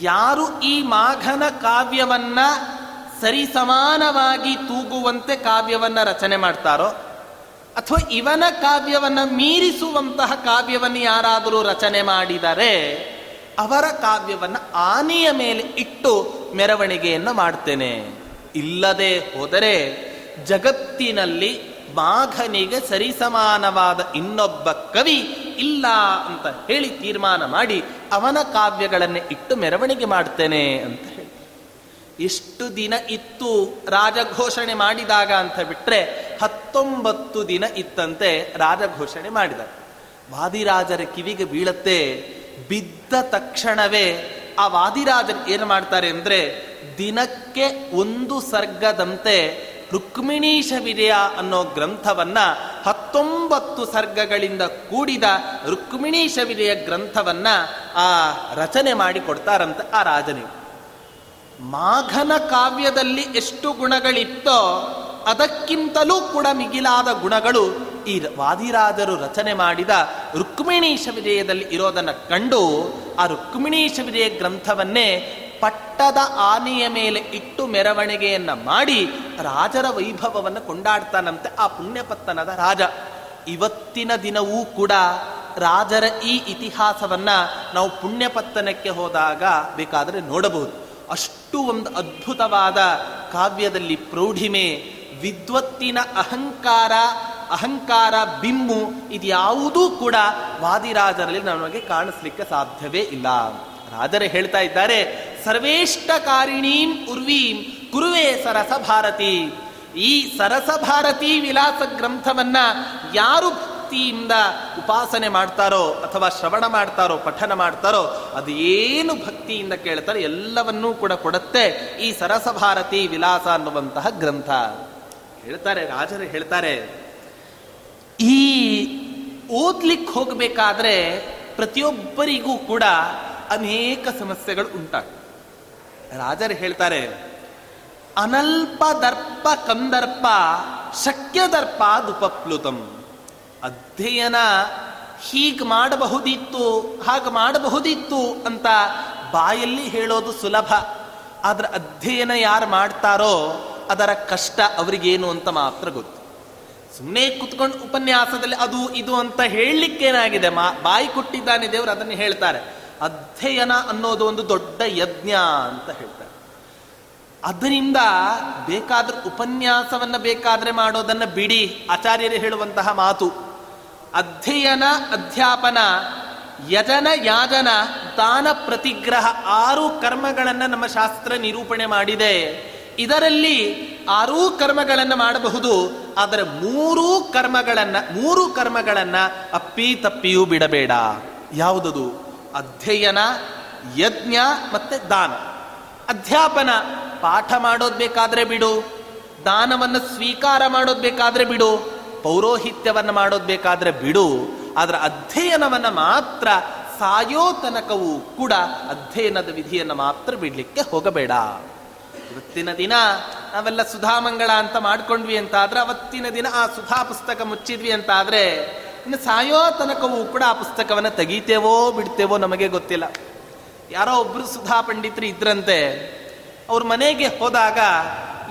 ಯಾರು ಈ ಮಾಘನ ಕಾವ್ಯವನ್ನ ಸರಿಸಮಾನವಾಗಿ ತೂಗುವಂತೆ ಕಾವ್ಯವನ್ನ ರಚನೆ ಮಾಡ್ತಾರೋ, ಅಥವಾ ಇವನ ಕಾವ್ಯವನ್ನ ಮೀರಿಸುವಂತಹ ಕಾವ್ಯವನ್ನು ಯಾರಾದರೂ ರಚನೆ ಮಾಡಿದರೆ, ಅವರ ಕಾವ್ಯವನ್ನ ಆನೆಯ ಮೇಲೆ ಇಟ್ಟು ಮೆರವಣಿಗೆಯನ್ನು ಮಾಡ್ತೇನೆ. ಇಲ್ಲದೆ ಹೋದರೆ ಜಗತ್ತಿನಲ್ಲಿ ಮಾಘನಿಗೆ ಸರಿಸಮಾನವಾದ ಇನ್ನೊಬ್ಬ ಕವಿ ಇಲ್ಲ ಅಂತ ಹೇಳಿ ತೀರ್ಮಾನ ಮಾಡಿ ಅವನ ಕಾವ್ಯಗಳನ್ನೇ ಇಟ್ಟು ಮೆರವಣಿಗೆ ಮಾಡ್ತೇನೆ ಅಂತ ಹೇಳಿ. ಎಷ್ಟು ದಿನ ಇತ್ತು ರಾಜಘೋಷಣೆ ಮಾಡಿದಾಗ ಅಂತ ಬಿಟ್ಟರೆ ಹತ್ತೊಂಬತ್ತು ದಿನ ಇತ್ತಂತೆ ರಾಜಘೋಷಣೆ ಮಾಡಿದ ವಾದಿರಾಜರ ಕಿವಿಗೆ ಬೀಳತ್ತೆ, ಬಿದ್ದ ತಕ್ಷಣವೇ ಆ ವಾದಿರಾಜರು ಏನು ಮಾಡ್ತಾರೆ ಅಂದರೆ ದಿನಕ್ಕೆ ಒಂದು ಸರ್ಗದಂತೆ ರುಕ್ಮಿಣೀಶ ವಿಜಯ ಅನ್ನೋ ಗ್ರಂಥವನ್ನ ಹತ್ತೊಂಬತ್ತು ಸರ್ಗಗಳಿಂದ ಕೂಡಿದ ರುಕ್ಮಿಣೀಶ ವಿಜಯ ಗ್ರಂಥವನ್ನ ಆ ರಚನೆ ಮಾಡಿ ಕೊಡ್ತಾರಂತೆ ಆ ರಾಜನಿಗೆ. ಮಾಘನ ಕಾವ್ಯದಲ್ಲಿ ಎಷ್ಟು ಗುಣಗಳಿತ್ತೋ ಅದಕ್ಕಿಂತಲೂ ಕೂಡ ಮಿಗಿಲಾದ ಗುಣಗಳು ಈ ವಾದಿರಾಜರು ರಚನೆ ಮಾಡಿದ ರುಕ್ಮಿಣೀಶ ವಿಜಯದಲ್ಲಿ ಇರೋದನ್ನು ಕಂಡು ಆ ರುಕ್ಮಿಣೀಶ ವಿಜಯ ಗ್ರಂಥವನ್ನೇ ಪಟ್ಟದ ಆನೆಯ ಮೇಲೆ ಇಟ್ಟು ಮೆರವಣಿಗೆಯನ್ನು ಮಾಡಿ ರಾಜರ ವೈಭವವನ್ನು ಕೊಂಡಾಡ್ತಾನಂತೆ ಆ ಪುಣ್ಯಪತ್ತನದ ರಾಜ. ಇವತ್ತಿನ ದಿನವೂ ಕೂಡ ರಾಜರ ಈ ಇತಿಹಾಸವನ್ನ ನಾವು ಪುಣ್ಯಪತ್ತನಕ್ಕೆ ಹೋದಾಗ ಬೇಕಾದರೆ ನೋಡಬಹುದು. ಅಷ್ಟು ಒಂದು ಅದ್ಭುತವಾದ ಕಾವ್ಯದಲ್ಲಿ ಪ್ರೌಢಿಮೆ, ವಿದ್ವತ್ತಿನ ಅಹಂಕಾರ ಅಹಂಕಾರ ಬಿಮ್ಮು ಇದ್ಯಾವುದೂ ಕೂಡ ವಾದಿರಾಜರಲ್ಲಿ ನಮಗೆ ಕಾಣಿಸ್ಲಿಕ್ಕೆ ಸಾಧ್ಯವೇ ಇಲ್ಲ. ರಾಜರೇ ಹೇಳ್ತಾ ಇದ್ದಾರೆ, ಸರ್ವೇಷ್ಟಕಾರಿಣೀಂ ಉರ್ವೀಂ ಕುರುವೆ ಸರಸ ಭಾರತಿ ಈ ಸರಸ ಭಾರತಿ ವಿಲಾಸ ಗ್ರಂಥವನ್ನ ಯಾರು ಭಕ್ತಿಯಿಂದ ಉಪಾಸನೆ ಮಾಡ್ತಾರೋ ಅಥವಾ ಶ್ರವಣ ಮಾಡ್ತಾರೋ, ಪಠನ ಮಾಡ್ತಾರೋ, ಅದು ಏನು ಭಕ್ತಿಯಿಂದ ಕೇಳ್ತಾರೋ ಎಲ್ಲವನ್ನೂ ಕೂಡ ಕೊಡುತ್ತೆ ಈ ಸರಸ ಭಾರತಿ ವಿಲಾಸ ಅನ್ನುವಂತಹ ಗ್ರಂಥ. ಹೇಳ್ತಾರೆ, ರಾಜರು ಹೇಳ್ತಾರೆ, ಈ ಓದ್ಲಿಕ್ಕೆ ಹೋಗಬೇಕಾದ್ರೆ ಪ್ರತಿಯೊಬ್ಬರಿಗೂ ಕೂಡ ಅನೇಕ ಸಮಸ್ಯೆಗಳು ಉಂಟಾಗ್ತವೆ ರಾಜರು ಹೇಳ್ತಾರೆ, ಅನಲ್ಪ ದರ್ಪ ಕಂದರ್ಪ ಶಕ್ಯ ದರ್ಪ ದುಪಪ್ಲುತಂ. ಅಧ್ಯಯನ ಹೀಗೆ ಮಾಡಬಹುದಿತ್ತು, ಹಾಗೆ ಮಾಡಬಹುದಿತ್ತು ಅಂತ ಬಾಯಲ್ಲಿ ಹೇಳೋದು ಸುಲಭ. ಆದ್ರೆ ಅಧ್ಯಯನ ಯಾರು ಮಾಡ್ತಾರೋ ಅದರ ಕಷ್ಟ ಅವರಿಗೇನು ಅಂತ ಮಾತ್ರ ಗೊತ್ತು. ಸುಮ್ಮನೆ ಕುತ್ಕೊಂಡು ಉಪನ್ಯಾಸದಲ್ಲಿ ಅದು ಇದು ಅಂತ ಹೇಳಲಿಕ್ಕೇನಾಗಿದೆ? ಮಾ, ಬಾಯಿ ಕೊಟ್ಟಿದ್ದಾನೆ ದೇವರು ಅದನ್ನು ಹೇಳ್ತಾರೆ. ಅಧ್ಯಯನ ಅನ್ನೋದು ಒಂದು ದೊಡ್ಡ ಯಜ್ಞ ಅಂತ ಹೇಳ್ತಾರೆ. ಅದರಿಂದ ಬೇಕಾದ್ರೂ ಉಪನ್ಯಾಸವನ್ನ ಬೇಕಾದ್ರೆ ಮಾಡೋದನ್ನ ಬಿಡಿ, ಆಚಾರ್ಯರು ಹೇಳುವಂತಹ ಮಾತು. ಅಧ್ಯಯನ, ಅಧ್ಯಾಪನ, ಯಜನ, ಯಾಜನ, ದಾನ, ಪ್ರತಿಗ್ರಹ ಆರು ಕರ್ಮಗಳನ್ನು ನಮ್ಮ ಶಾಸ್ತ್ರ ನಿರೂಪಣೆ ಮಾಡಿದೆ. ಇದರಲ್ಲಿ ಆರೂ ಕರ್ಮಗಳನ್ನು ಮಾಡಬಹುದು, ಆದರೆ ಮೂರೂ ಕರ್ಮಗಳನ್ನು, ಮೂರು ಕರ್ಮಗಳನ್ನು ಅಪ್ಪಿ ತಪ್ಪಿಯೂ ಬಿಡಬೇಡ. ಯಾವುದದು? ಅಧ್ಯಯನ, ಯಜ್ಞ ಮತ್ತೆ ದಾನ. ಅಧ್ಯಾಪನ, ಪಾಠ ಮಾಡೋದ್ ಬೇಕಾದ್ರೆ ಬಿಡು. ದಾನವನ್ನು ಸ್ವೀಕಾರ ಮಾಡೋದ್ ಬೇಕಾದ್ರೆ ಬಿಡು. ಪೌರೋಹಿತ್ಯವನ್ನು ಮಾಡೋದು ಬೇಕಾದ್ರೆ ಬಿಡು. ಅದರ ಅಧ್ಯಯನವನ್ನು ಮಾತ್ರ ಸಾಯೋ ತನಕವೂ ಕೂಡ ಅಧ್ಯಯನದ ವಿಧಿಯನ್ನು ಮಾತ್ರ ಬಿಡಲಿಕ್ಕೆ ಹೋಗಬೇಡ. ಇವತ್ತಿನ ದಿನ ನಾವೆಲ್ಲ ಸುಧಾಮಂಗಳ ಅಂತ ಮಾಡ್ಕೊಂಡ್ವಿ ಅಂತ ಆದ್ರೆ ಅವತ್ತಿನ ದಿನ ಆ ಸುಧಾ ಪುಸ್ತಕ ಮುಚ್ಚಿದ್ವಿ ಅಂತ ಆದ್ರೆ ಇನ್ನು ಸಾಯೋ ತನಕವೂ ಕೂಡ ಆ ಪುಸ್ತಕವನ್ನು ತೆಗೀತೇವೋ ಬಿಡ್ತೇವೋ ನಮಗೆ ಗೊತ್ತಿಲ್ಲ. ಯಾರೋ ಒಬ್ಬರು ಸುಧಾ ಪಂಡಿತರು ಇದ್ರಂತೆ, ಅವ್ರ ಮನೆಗೆ ಹೋದಾಗ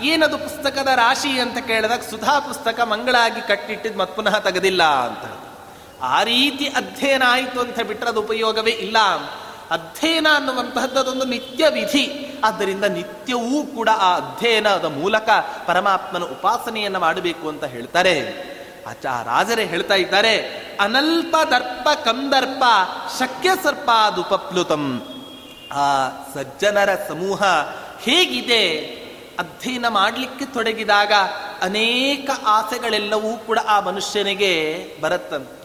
ಏನದು ಪುಸ್ತಕದ ರಾಶಿ ಅಂತ ಕೇಳಿದಾಗ ಸುಧಾ ಪುಸ್ತಕ ಮಂಗಳಾಗಿ ಕಟ್ಟಿಟ್ಟಿದ್ ಮತ್ ಪುನಃ ತೆಗೆದಿಲ್ಲ ಅಂತ ಆ ರೀತಿ ಅಧ್ಯಯನ ಆಯಿತು ಅಂತ ಬಿಟ್ಟರೆ ಅದು ಉಪಯೋಗವೇ ಇಲ್ಲ. ಅಧ್ಯಯನ ಅನ್ನುವಂತಹದ್ದೊಂದು ನಿತ್ಯ ವಿಧಿ. ಆದ್ದರಿಂದ ನಿತ್ಯವೂ ಕೂಡ ಆ ಅಧ್ಯಯನದ ಮೂಲಕ ಪರಮಾತ್ಮನ ಉಪಾಸನೆಯನ್ನು ಮಾಡಬೇಕು ಅಂತ ಹೇಳ್ತಾರೆ. ಆಚ ರಾಜರೇ ಹೇಳ್ತಾ ಇದ್ದಾರೆ, ಅನಲ್ಪ ದರ್ಪ ಕಂದರ್ಪ ಶಕ್ಯ ಸರ್ಪ ದುಪಪ್ಲುತಂ ಆ ಸಜ್ಜನರ ಸಮೂಹ ಹೇಗಿದೆ? ಅಧ್ಯಯನ ಮಾಡಲಿಕ್ಕೆ ತೊಡಗಿದಾಗ ಅನೇಕ ಆಸೆಗಳೆಲ್ಲವೂ ಕೂಡ ಆ ಮನುಷ್ಯನಿಗೆ ಬರುತ್ತಂತೆ.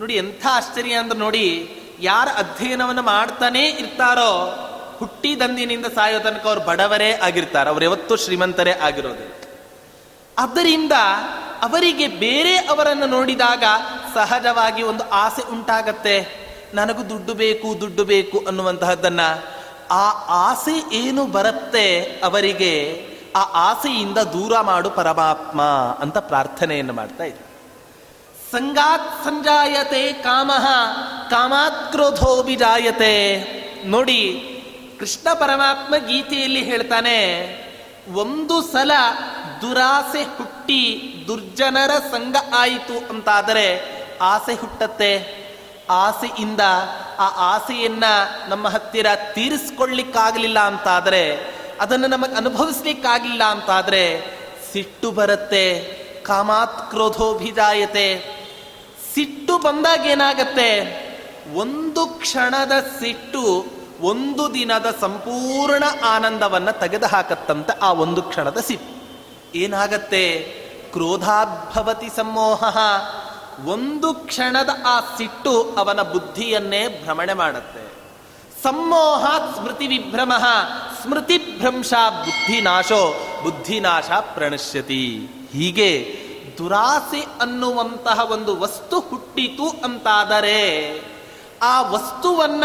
ನೋಡಿ, ಎಂಥ ಆಶ್ಚರ್ಯ ಅಂದ್ರೆ ನೋಡಿ, ಯಾರ ಅಧ್ಯಯನವನ್ನು ಮಾಡ್ತಾನೇ ಇರ್ತಾರೋ ಹುಟ್ಟಿದಂದಿನಿಂದ ಸಾಯೋ ತನಕ ಅವ್ರು ಬಡವರೇ ಆಗಿರ್ತಾರೆ. ಅವ್ರು ಯಾವತ್ತೂ ಶ್ರೀಮಂತರೇ ಆಗಿರೋದು ಆದ್ದರಿಂದ ಅವರಿಗೆ ಬೇರೆ ಅವರನ್ನು ನೋಡಿದಾಗ ಸಹಜವಾಗಿ ಒಂದು ಆಸೆ ಉಂಟಾಗತ್ತೆ. ನನಗೂ ದುಡ್ಡು ಬೇಕು ದುಡ್ಡು ಬೇಕು ಅನ್ನುವಂತಹದ್ದನ್ನ. ಆ ಆಸೆ ಏನು ಬರುತ್ತೆ ಅವರಿಗೆ, ಆ ಆಸೆಯಿಂದ ದೂರ ಮಾಡು ಪರಮಾತ್ಮ ಅಂತ ಪ್ರಾರ್ಥನೆಯನ್ನು ಮಾಡ್ತಾ ಇದ್ದ. ಸಂಗಾತ್ ಸಂಜಾಯತೆ ಕಾಮಃ, ಕಾಮಾತ್ ಕ್ರೋಧೋ ಬಿಜಾಯತೆ ನೋಡಿ, ಕೃಷ್ಣ ಪರಮಾತ್ಮ ಗೀತೆಯಲ್ಲಿ ಹೇಳ್ತಾನೆ, ಒಂದು ಸಲ ದುರಾಸೆ ಹುಟ್ಟಿ ದುರ್ಜನರ ಸಂಘ ಆಯಿತು ಅಂತಾದರೆ ಆಸೆ ಹುಟ್ಟತ್ತೆ. ಆಸೆಯಿಂದ ಆ ಆಸೆಯನ್ನ ನಮ್ಮ ಹತ್ತಿರ ತೀರಿಸ್ಕೊಳ್ಳಿಕ್ಕಾಗಲಿಲ್ಲ ಅಂತಾದರೆ, ಅದನ್ನು ನಮಗೆ ಅನುಭವಿಸ್ಲಿಕ್ಕಾಗಿಲ್ಲ ಅಂತಾದರೆ ಸಿಟ್ಟು ಬರುತ್ತೆ, ಕಾಮಾತ್ ಕ್ರೋಧೋಭಿಜಾಯತೆ. ಸಿಟ್ಟು ಬಂದಾಗ ಏನಾಗತ್ತೆ? ಒಂದು ಕ್ಷಣದ ಸಿಟ್ಟು ಒಂದು ದಿನದ ಸಂಪೂರ್ಣ ಆನಂದವನ್ನ ತೆಗೆದುಹಾಕತ್ತಂತೆ ಆ ಒಂದು ಕ್ಷಣದ ಸಿಟ್ಟು. ಏನಾಗತ್ತೆ? ಕ್ರೋಧಾದ್ಭವತಿ ಸಮೋಹ ಒಂದು ಕ್ಷಣದ ಆ ಸಿಟ್ಟು ಅವನ ಬುದ್ಧಿಯನ್ನೇ ಭ್ರಮಣೆ ಮಾಡುತ್ತೆ. ಸಮ್ಮೋಹ ಸ್ಮೃತಿ ವಿಭ್ರಮ. ಸ್ಮೃತಿ ಭ್ರಂಶ ಬುದ್ಧಿನಾಶೋ ಬುದ್ಧಿನಾಶ ಪ್ರಣಶ್ಯತಿ. ಹೀಗೆ ದುರಾಸೆ ಅನ್ನುವಂತಹ ಒಂದು ವಸ್ತು ಹುಟ್ಟಿತು ಅಂತಾದರೆ, ಆ ವಸ್ತುವನ್ನ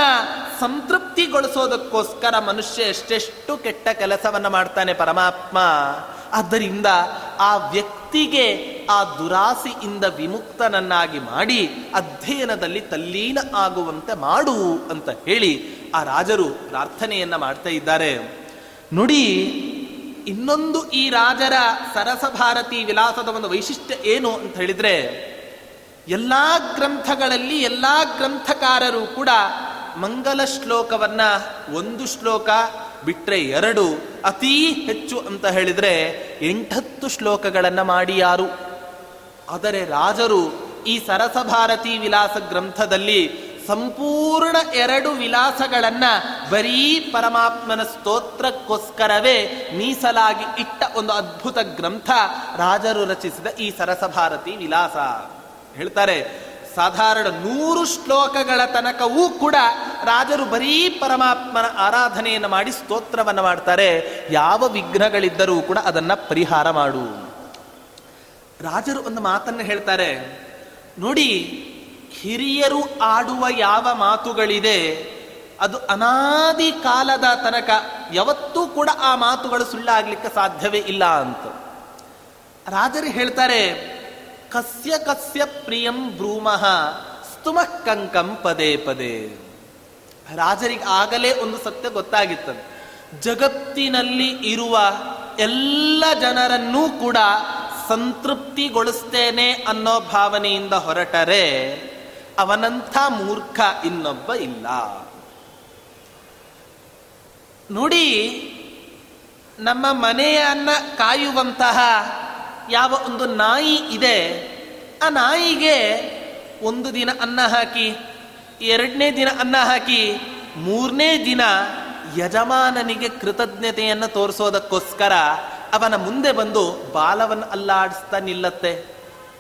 ಸಂತೃಪ್ತಿಗೊಳಿಸೋದಕ್ಕೋಸ್ಕರ ಮನುಷ್ಯ ಎಷ್ಟೆಷ್ಟು ಕೆಟ್ಟ ಕೆಲಸವನ್ನ ಮಾಡ್ತಾನೆ ಪರಮಾತ್ಮ. ಆದ್ದರಿಂದ ಆ ವ್ಯಕ್ತಿಗೆ ಆ ದುರಾಸೆಯಿಂದ ವಿಮುಕ್ತನನ್ನಾಗಿ ಮಾಡಿ ಅಧ್ಯಯನದಲ್ಲಿ ತಲ್ಲೀನ ಆಗುವಂತೆ ಮಾಡು ಅಂತ ಹೇಳಿ ಆ ರಾಜರು ಪ್ರಾರ್ಥನೆಯನ್ನ ಮಾಡ್ತಾ ಇದ್ದಾರೆ. ನೋಡಿ, ಇನ್ನೊಂದು ಈ ರಾಜರ ಸರಸಭಾರತಿ ವಿಲಾಸದ ಒಂದು ವೈಶಿಷ್ಟ್ಯ ಏನು ಅಂತ ಹೇಳಿದ್ರೆ, ಎಲ್ಲಾ ಗ್ರಂಥಗಳಲ್ಲಿ ಎಲ್ಲಾ ಗ್ರಂಥಕಾರರು ಕೂಡ ಮಂಗಲ ಶ್ಲೋಕವನ್ನ ಒಂದು ಶ್ಲೋಕ ಬಿಟ್ರೆ ಎರಡು ಅತೀ ಹೆಚ್ಚು ಅಂತ ಹೇಳಿದರೆ ಎಂಟತ್ತು ಶ್ಲೋಕಗಳನ್ನು ಮಾಡಿ ಯಾರು? ಆದರೆ ರಾಜರು ಈ ಸರಸಭಾರತಿ ವಿಲಾಸ ಗ್ರಂಥದಲ್ಲಿ ಸಂಪೂರ್ಣ ಎರಡು ವಿಲಾಸಗಳನ್ನು ಬರೀ ಪರಮಾತ್ಮನ ಸ್ತೋತ್ರಕ್ಕೋಸ್ಕರವೇ ಮೀಸಲಾಗಿ ಇಟ್ಟ ಒಂದು ಅದ್ಭುತ ಗ್ರಂಥ ರಾಜರು ರಚಿಸಿದ ಈ ಸರಸಭಾರತಿ ವಿಲಾಸ. ಹೇಳ್ತಾರೆ ಸಾಧಾರಣ ನೂರು ಶ್ಲೋಕಗಳ ತನಕವೂ ಕೂಡ ರಾಜರು ಬರೀ ಪರಮಾತ್ಮನ ಆರಾಧನೆಯನ್ನು ಮಾಡಿ ಸ್ತೋತ್ರವನ್ನು ಮಾಡ್ತಾರೆ. ಯಾವ ವಿಘ್ನಗಳಿದ್ದರೂ ಕೂಡ ಅದನ್ನ ಪರಿಹಾರ ಮಾಡು. ರಾಜರು ಒಂದು ಮಾತನ್ನು ಹೇಳ್ತಾರೆ, ನೋಡಿ, ಹಿರಿಯರು ಆಡುವ ಯಾವ ಮಾತುಗಳಿದೆ, ಅದು ಅನಾದಿ ಕಾಲದ ತನಕ ಯಾವತ್ತೂ ಕೂಡ ಆ ಮಾತುಗಳು ಸುಳ್ಳಾಗಲಿಕ್ಕೆ ಸಾಧ್ಯವೇ ಇಲ್ಲ ಅಂತ. ರಾಜರು ಹೇಳ್ತಾರೆ ಕಸ್ಯ ಕಸ್ಯ ಪ್ರಿಯಂ ಭ್ರೂಮಃ ಸ್ತುಮಃ ಕಂಕಂ ಪದೇ ಪದೇ. ರಾಜರಿಗೆ ಆಗಲೇ ಒಂದು ಸತ್ಯ ಗೊತ್ತಾಗಿತ್ತದು ಜಗತ್ತಿನಲ್ಲಿ ಇರುವ ಎಲ್ಲ ಜನರನ್ನೂ ಕೂಡ ಸಂತೃಪ್ತಿಗೊಳಿಸ್ತೇನೆ ಅನ್ನೋ ಭಾವನೆಯಿಂದ ಹೊರಟರೆ, ಅವನಂಥ ಮೂರ್ಖ ಇನ್ನೊಬ್ಬ ಇಲ್ಲ. ನೋಡಿ, ನಮ್ಮ ಮನೆಯನ್ನ ಕಾಯುವಂತಹ ಯಾವ ಒಂದು ನಾಯಿ ಇದೆ, ಆ ನಾಯಿಗೆ ಒಂದು ದಿನ ಅನ್ನ ಹಾಕಿ, ಎರಡನೇ ದಿನ ಅನ್ನ ಹಾಕಿ, ಮೂರನೇ ದಿನ ಯಜಮಾನನಿಗೆ ಕೃತಜ್ಞತೆಯನ್ನು ತೋರಿಸೋದಕ್ಕೋಸ್ಕರ ಅವನ ಮುಂದೆ ಬಂದು ಬಾಲವನ್ನು ಅಲ್ಲಾಡಿಸ್ತಾ ನಿಲ್ಲತ್ತೆ.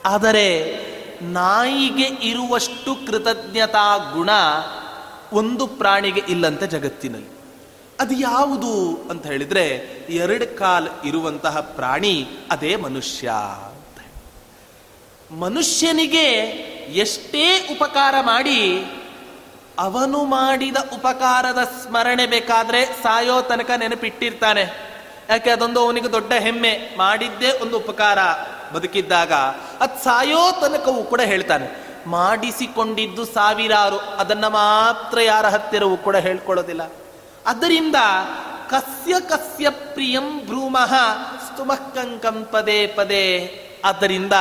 ಆದರೆ ನಾಯಿಗೆ ಇರುವಷ್ಟು ಕೃತಜ್ಞತಾ ಗುಣ ಒಂದು ಪ್ರಾಣಿಗೆ ಇಲ್ಲಂತೆ ಜಗತ್ತಿನಲ್ಲಿ. ಅದು ಯಾವುದು ಅಂತ ಹೇಳಿದ್ರೆ ಎರಡು ಕಾಲ್ ಇರುವಂತಹ ಪ್ರಾಣಿ ಅದೇ ಮನುಷ್ಯ ಅಂತ ಮನುಷ್ಯನಿಗೆ ಎಷ್ಟೇ ಉಪಕಾರ ಮಾಡಿ, ಅವನು ಮಾಡಿದ ಉಪಕಾರದ ಸ್ಮರಣೆ ಬೇಕಾದ್ರೆ ಸಾಯೋ ತನಕ ನೆನಪಿಟ್ಟಿರ್ತಾನೆ. ಯಾಕೆ ಅದೊಂದು ಅವನಿಗೆ ದೊಡ್ಡ ಹೆಮ್ಮೆ, ಮಾಡಿದ್ದೇ ಒಂದು ಉಪಕಾರ ಬದುಕಿದ್ದಾಗ, ಅದ್ ಸಾಯೋ ತನಕವೂ ಕೂಡ ಹೇಳ್ತಾನೆ. ಮಾಡಿಸಿಕೊಂಡಿದ್ದು ಸಾವಿರಾರು, ಅದನ್ನ ಮಾತ್ರ ಯಾರ ಹತ್ತಿರವೂ ಕೂಡ ಹೇಳ್ಕೊಳ್ಳೋದಿಲ್ಲ. ಅದರಿಂದ ಕಸ್ಯ ಕಸ್ಯ ಪ್ರಿಯಂ ಭ್ರೂಮಃ ಸ್ತುಮಕ್ಕಂಕಂ ಪದೇ ಪದೇ. ಆದ್ದರಿಂದ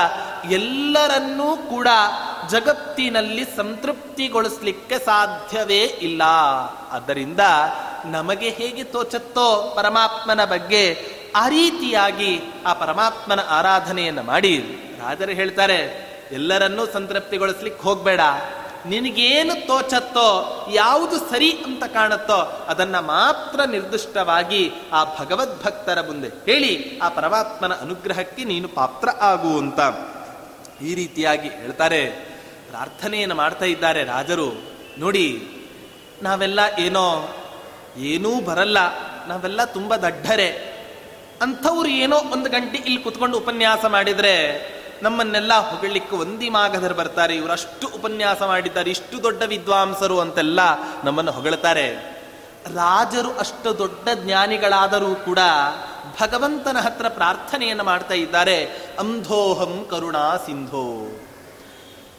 ಎಲ್ಲರನ್ನೂ ಕೂಡ ಜಗತ್ತಿನಲ್ಲಿ ಸಂತೃಪ್ತಿಗೊಳಿಸ್ಲಿಕ್ಕೆ ಸಾಧ್ಯವೇ ಇಲ್ಲ. ಆದ್ದರಿಂದ ನಮಗೆ ಹೇಗೆ ತೋಚತ್ತೋ ಪರಮಾತ್ಮನ ಬಗ್ಗೆ ಆ ರೀತಿಯಾಗಿ ಆ ಪರಮಾತ್ಮನ ಆರಾಧನೆಯನ್ನು ಮಾಡಿ. ರಾಜರು ಹೇಳ್ತಾರೆ, ಎಲ್ಲರನ್ನೂ ಸಂತೃಪ್ತಿಗೊಳಿಸ್ಲಿಕ್ಕೆ ಹೋಗ್ಬೇಡ. ನಿನಗೇನು ತೋಚತ್ತೋ, ಯಾವುದು ಸರಿ ಅಂತ ಕಾಣುತ್ತೋ, ಅದನ್ನು ಮಾತ್ರ ನಿರ್ದಿಷ್ಟವಾಗಿ ಆ ಭಗವದ್ಭಕ್ತರ ಮುಂದೆ ಹೇಳಿ ಆ ಪರಮಾತ್ಮನ ಅನುಗ್ರಹಕ್ಕೆ ನೀನು ಪಾತ್ರ ಆಗು ಅಂತ. ಈ ರೀತಿಯಾಗಿ ಹೇಳ್ತಾರೆ. ಪ್ರಾರ್ಥನೆಯನ್ನು ಮಾಡ್ತಾ ಇದ್ದಾರೆ ರಾಜರು. ನೋಡಿ, ನಾವೆಲ್ಲ ಏನೋ, ಏನೂ ಬರಲ್ಲ, ನಾವೆಲ್ಲ ತುಂಬ ದಡ್ಡರೆ. ಅಂಥವ್ರು ಏನೋ ಒಂದು ಗಂಟೆ ಇಲ್ಲಿ ಕುತ್ಕೊಂಡು ಉಪನ್ಯಾಸ ಮಾಡಿದ್ರೆ ನಮ್ಮನ್ನೆಲ್ಲ ಹೊಗಳಿಕ್ಕೆ ಒಂದಿ ಮಾಗಧರು ಬರ್ತಾರೆ. ಇವರಷ್ಟು ಉಪನ್ಯಾಸ ಮಾಡಿದ್ದಾರೆ, ಇಷ್ಟು ದೊಡ್ಡ ವಿದ್ವಾಂಸರು ಅಂತೆಲ್ಲ ನಮ್ಮನ್ನು ಹೊಗಳ್ತಾರೆ. ರಾಜರು ಅಷ್ಟು ದೊಡ್ಡ ಜ್ಞಾನಿಗಳಾದರೂ ಕೂಡ ಭಗವಂತನ ಹತ್ರ ಪ್ರಾರ್ಥನೆಯನ್ನು ಮಾಡ್ತಾ ಇದ್ದಾರೆ. ಅಂಧೋಹಂ ಕರುಣಾ ಸಿಂಧೋ.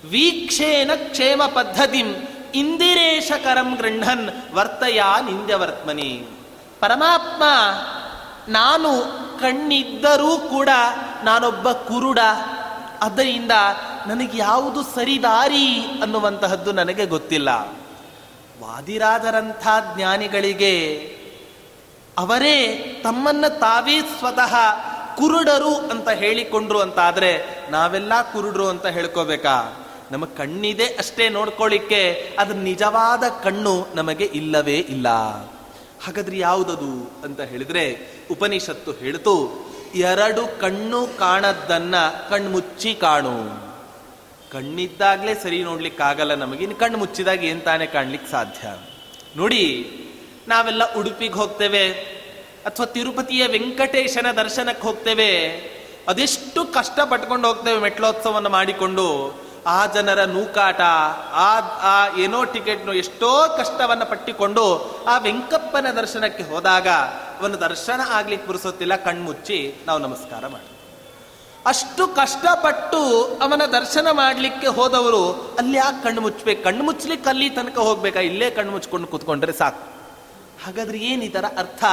ವೀಕ್ಷೇನ ಕ್ಷೇಮ ಪದ್ಧತಿಂ ಇಂದಿರೇಶಕರಂ ಗೃಹನ್ ವರ್ತಯ ನಿಂದ್ಯವರ್ತ್ಮನಿ ಪರಮಾತ್ಮ, ನಾನು ಕಣ್ಣಿದ್ದರೂ ಕೂಡ ನಾನೊಬ್ಬ ಕುರುಡ ಅದರಿಂದ ನನಗೆ ಯಾವುದು ಸರಿದಾರಿ ಅನ್ನುವಂತಹದ್ದು ನನಗೆ ಗೊತ್ತಿಲ್ಲ. ವಾದಿರಾದರಂಥ ಜ್ಞಾನಿಗಳಿಗೆ ಅವರೇ ತಮ್ಮನ್ನ ತಾವೇ ಸ್ವತಃ ಕುರುಡರು ಅಂತ ಹೇಳಿಕೊಂಡ್ರು ಅಂತ ಆದ್ರೆ ನಾವೆಲ್ಲ ಕುರುಡರು ಅಂತ ಹೇಳ್ಕೋಬೇಕಾ? ನಮ್ಮ ಕಣ್ಣಿದೆ ಅಷ್ಟೇ ನೋಡ್ಕೊಳ್ಳಿಕ್ಕೆ ಅದ್ರ ನಿಜವಾದ ಕಣ್ಣು ನಮಗೆ ಇಲ್ಲವೇ ಇಲ್ಲ. ಹಾಗಾದ್ರೆ ಯಾವುದದು ಅಂತ ಹೇಳಿದ್ರೆ ಉಪನಿಷತ್ತು ಹೇಳ್ತು ಎರಡು ಕಣ್ಣು ಕಾಣದ್ದನ್ನ ಕಣ್ಮುಚ್ಚಿ ಕಾಣು. ಕಣ್ಣಿದ್ದಾಗಲೇ ಸರಿ ನೋಡ್ಲಿಕ್ಕಾಗಲ್ಲ ನಮಗೆ, ಇನ್ನು ಕಣ್ಣು ಮುಚ್ಚಿದಾಗ ಏನ್ ತಾನೇ ಕಾಣ್ಲಿಕ್ಕೆ ಸಾಧ್ಯ? ನೋಡಿ, ನಾವೆಲ್ಲ ಉಡುಪಿಗೆ ಹೋಗ್ತೇವೆ, ಅಥವಾ ತಿರುಪತಿಯ ವೆಂಕಟೇಶನ ದರ್ಶನಕ್ಕೆ ಹೋಗ್ತೇವೆ, ಅದೆಷ್ಟು ಕಷ್ಟ ಪಟ್ಕೊಂಡು ಹೋಗ್ತೇವೆ ಮೆಟ್ಲೋತ್ಸವವನ್ನು ಮಾಡಿಕೊಂಡು ಆ ಜನರ ನೂಕಾಟ, ಆ ಆ ಏನೋ ಟಿಕೆಟ್ನು ಎಷ್ಟೋ ಕಷ್ಟವನ್ನ ಪಟ್ಟಿಕೊಂಡು ಆ ವೆಂಕಪ್ಪನ ದರ್ಶನಕ್ಕೆ ಹೋದಾಗ ಅವನ ದರ್ಶನ ಆಗ್ಲಿಕ್ಕೆ ಬುರಿಸೋತಿಲ್ಲ ಕಣ್ಮುಚ್ಚಿ ನಾವು ನಮಸ್ಕಾರ ಮಾಡಿ ಅಷ್ಟು ಕಷ್ಟಪಟ್ಟು ಅವನ ದರ್ಶನ ಮಾಡಲಿಕ್ಕೆ ಹೋದವರು ಅಲ್ಲಿ ಯಾಕೆ ಕಣ್ಣು ಮುಚ್ಚಬೇಕು? ಕಣ್ಣು ಮುಚ್ಚಲಿಕ್ಕೆ ಅಲ್ಲಿ ತನಕ ಹೋಗ್ಬೇಕಾ? ಇಲ್ಲೇ ಕಣ್ಣು ಮುಚ್ಕೊಂಡು ಕೂತ್ಕೊಂಡ್ರೆ ಸಾಕು. ಹಾಗಾದ್ರೆ ಏನು ಈ ಥರ ಅರ್ಥ?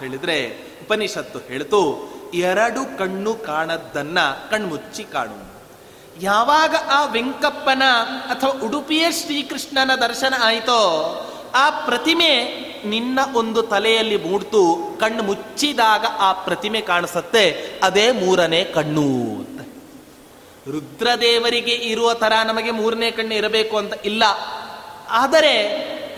ಹೇಳಿದ್ರೆ ಉಪನಿಷತ್ತು ಹೇಳ್ತು, ಎರಡು ಕಣ್ಣು ಕಾಣದ್ದನ್ನ ಕಣ್ಮುಚ್ಚಿ ಕಾಣು ಯಾವಾಗ ಆ ವೆಂಕಪ್ಪನ ಅಥವಾ ಉಡುಪಿಯ ಶ್ರೀಕೃಷ್ಣನ ದರ್ಶನ ಆಯಿತೋ, ಆ ಪ್ರತಿಮೆ ನಿನ್ನ ಒಂದು ತಲೆಯಲ್ಲಿ ಮೂಡ್ತು, ಕಣ್ಣು ಮುಚ್ಚಿದಾಗ ಆ ಪ್ರತಿಮೆ ಕಾಣಿಸುತ್ತೆ, ಅದೇ ಮೂರನೇ ಕಣ್ಣು ಅಂತ. ರುದ್ರದೇವರಿಗೆ ಇರುವ ತರ ನಮಗೆ ಮೂರನೇ ಕಣ್ಣು ಇರಬೇಕು ಅಂತ ಇಲ್ಲ. ಆದರೆ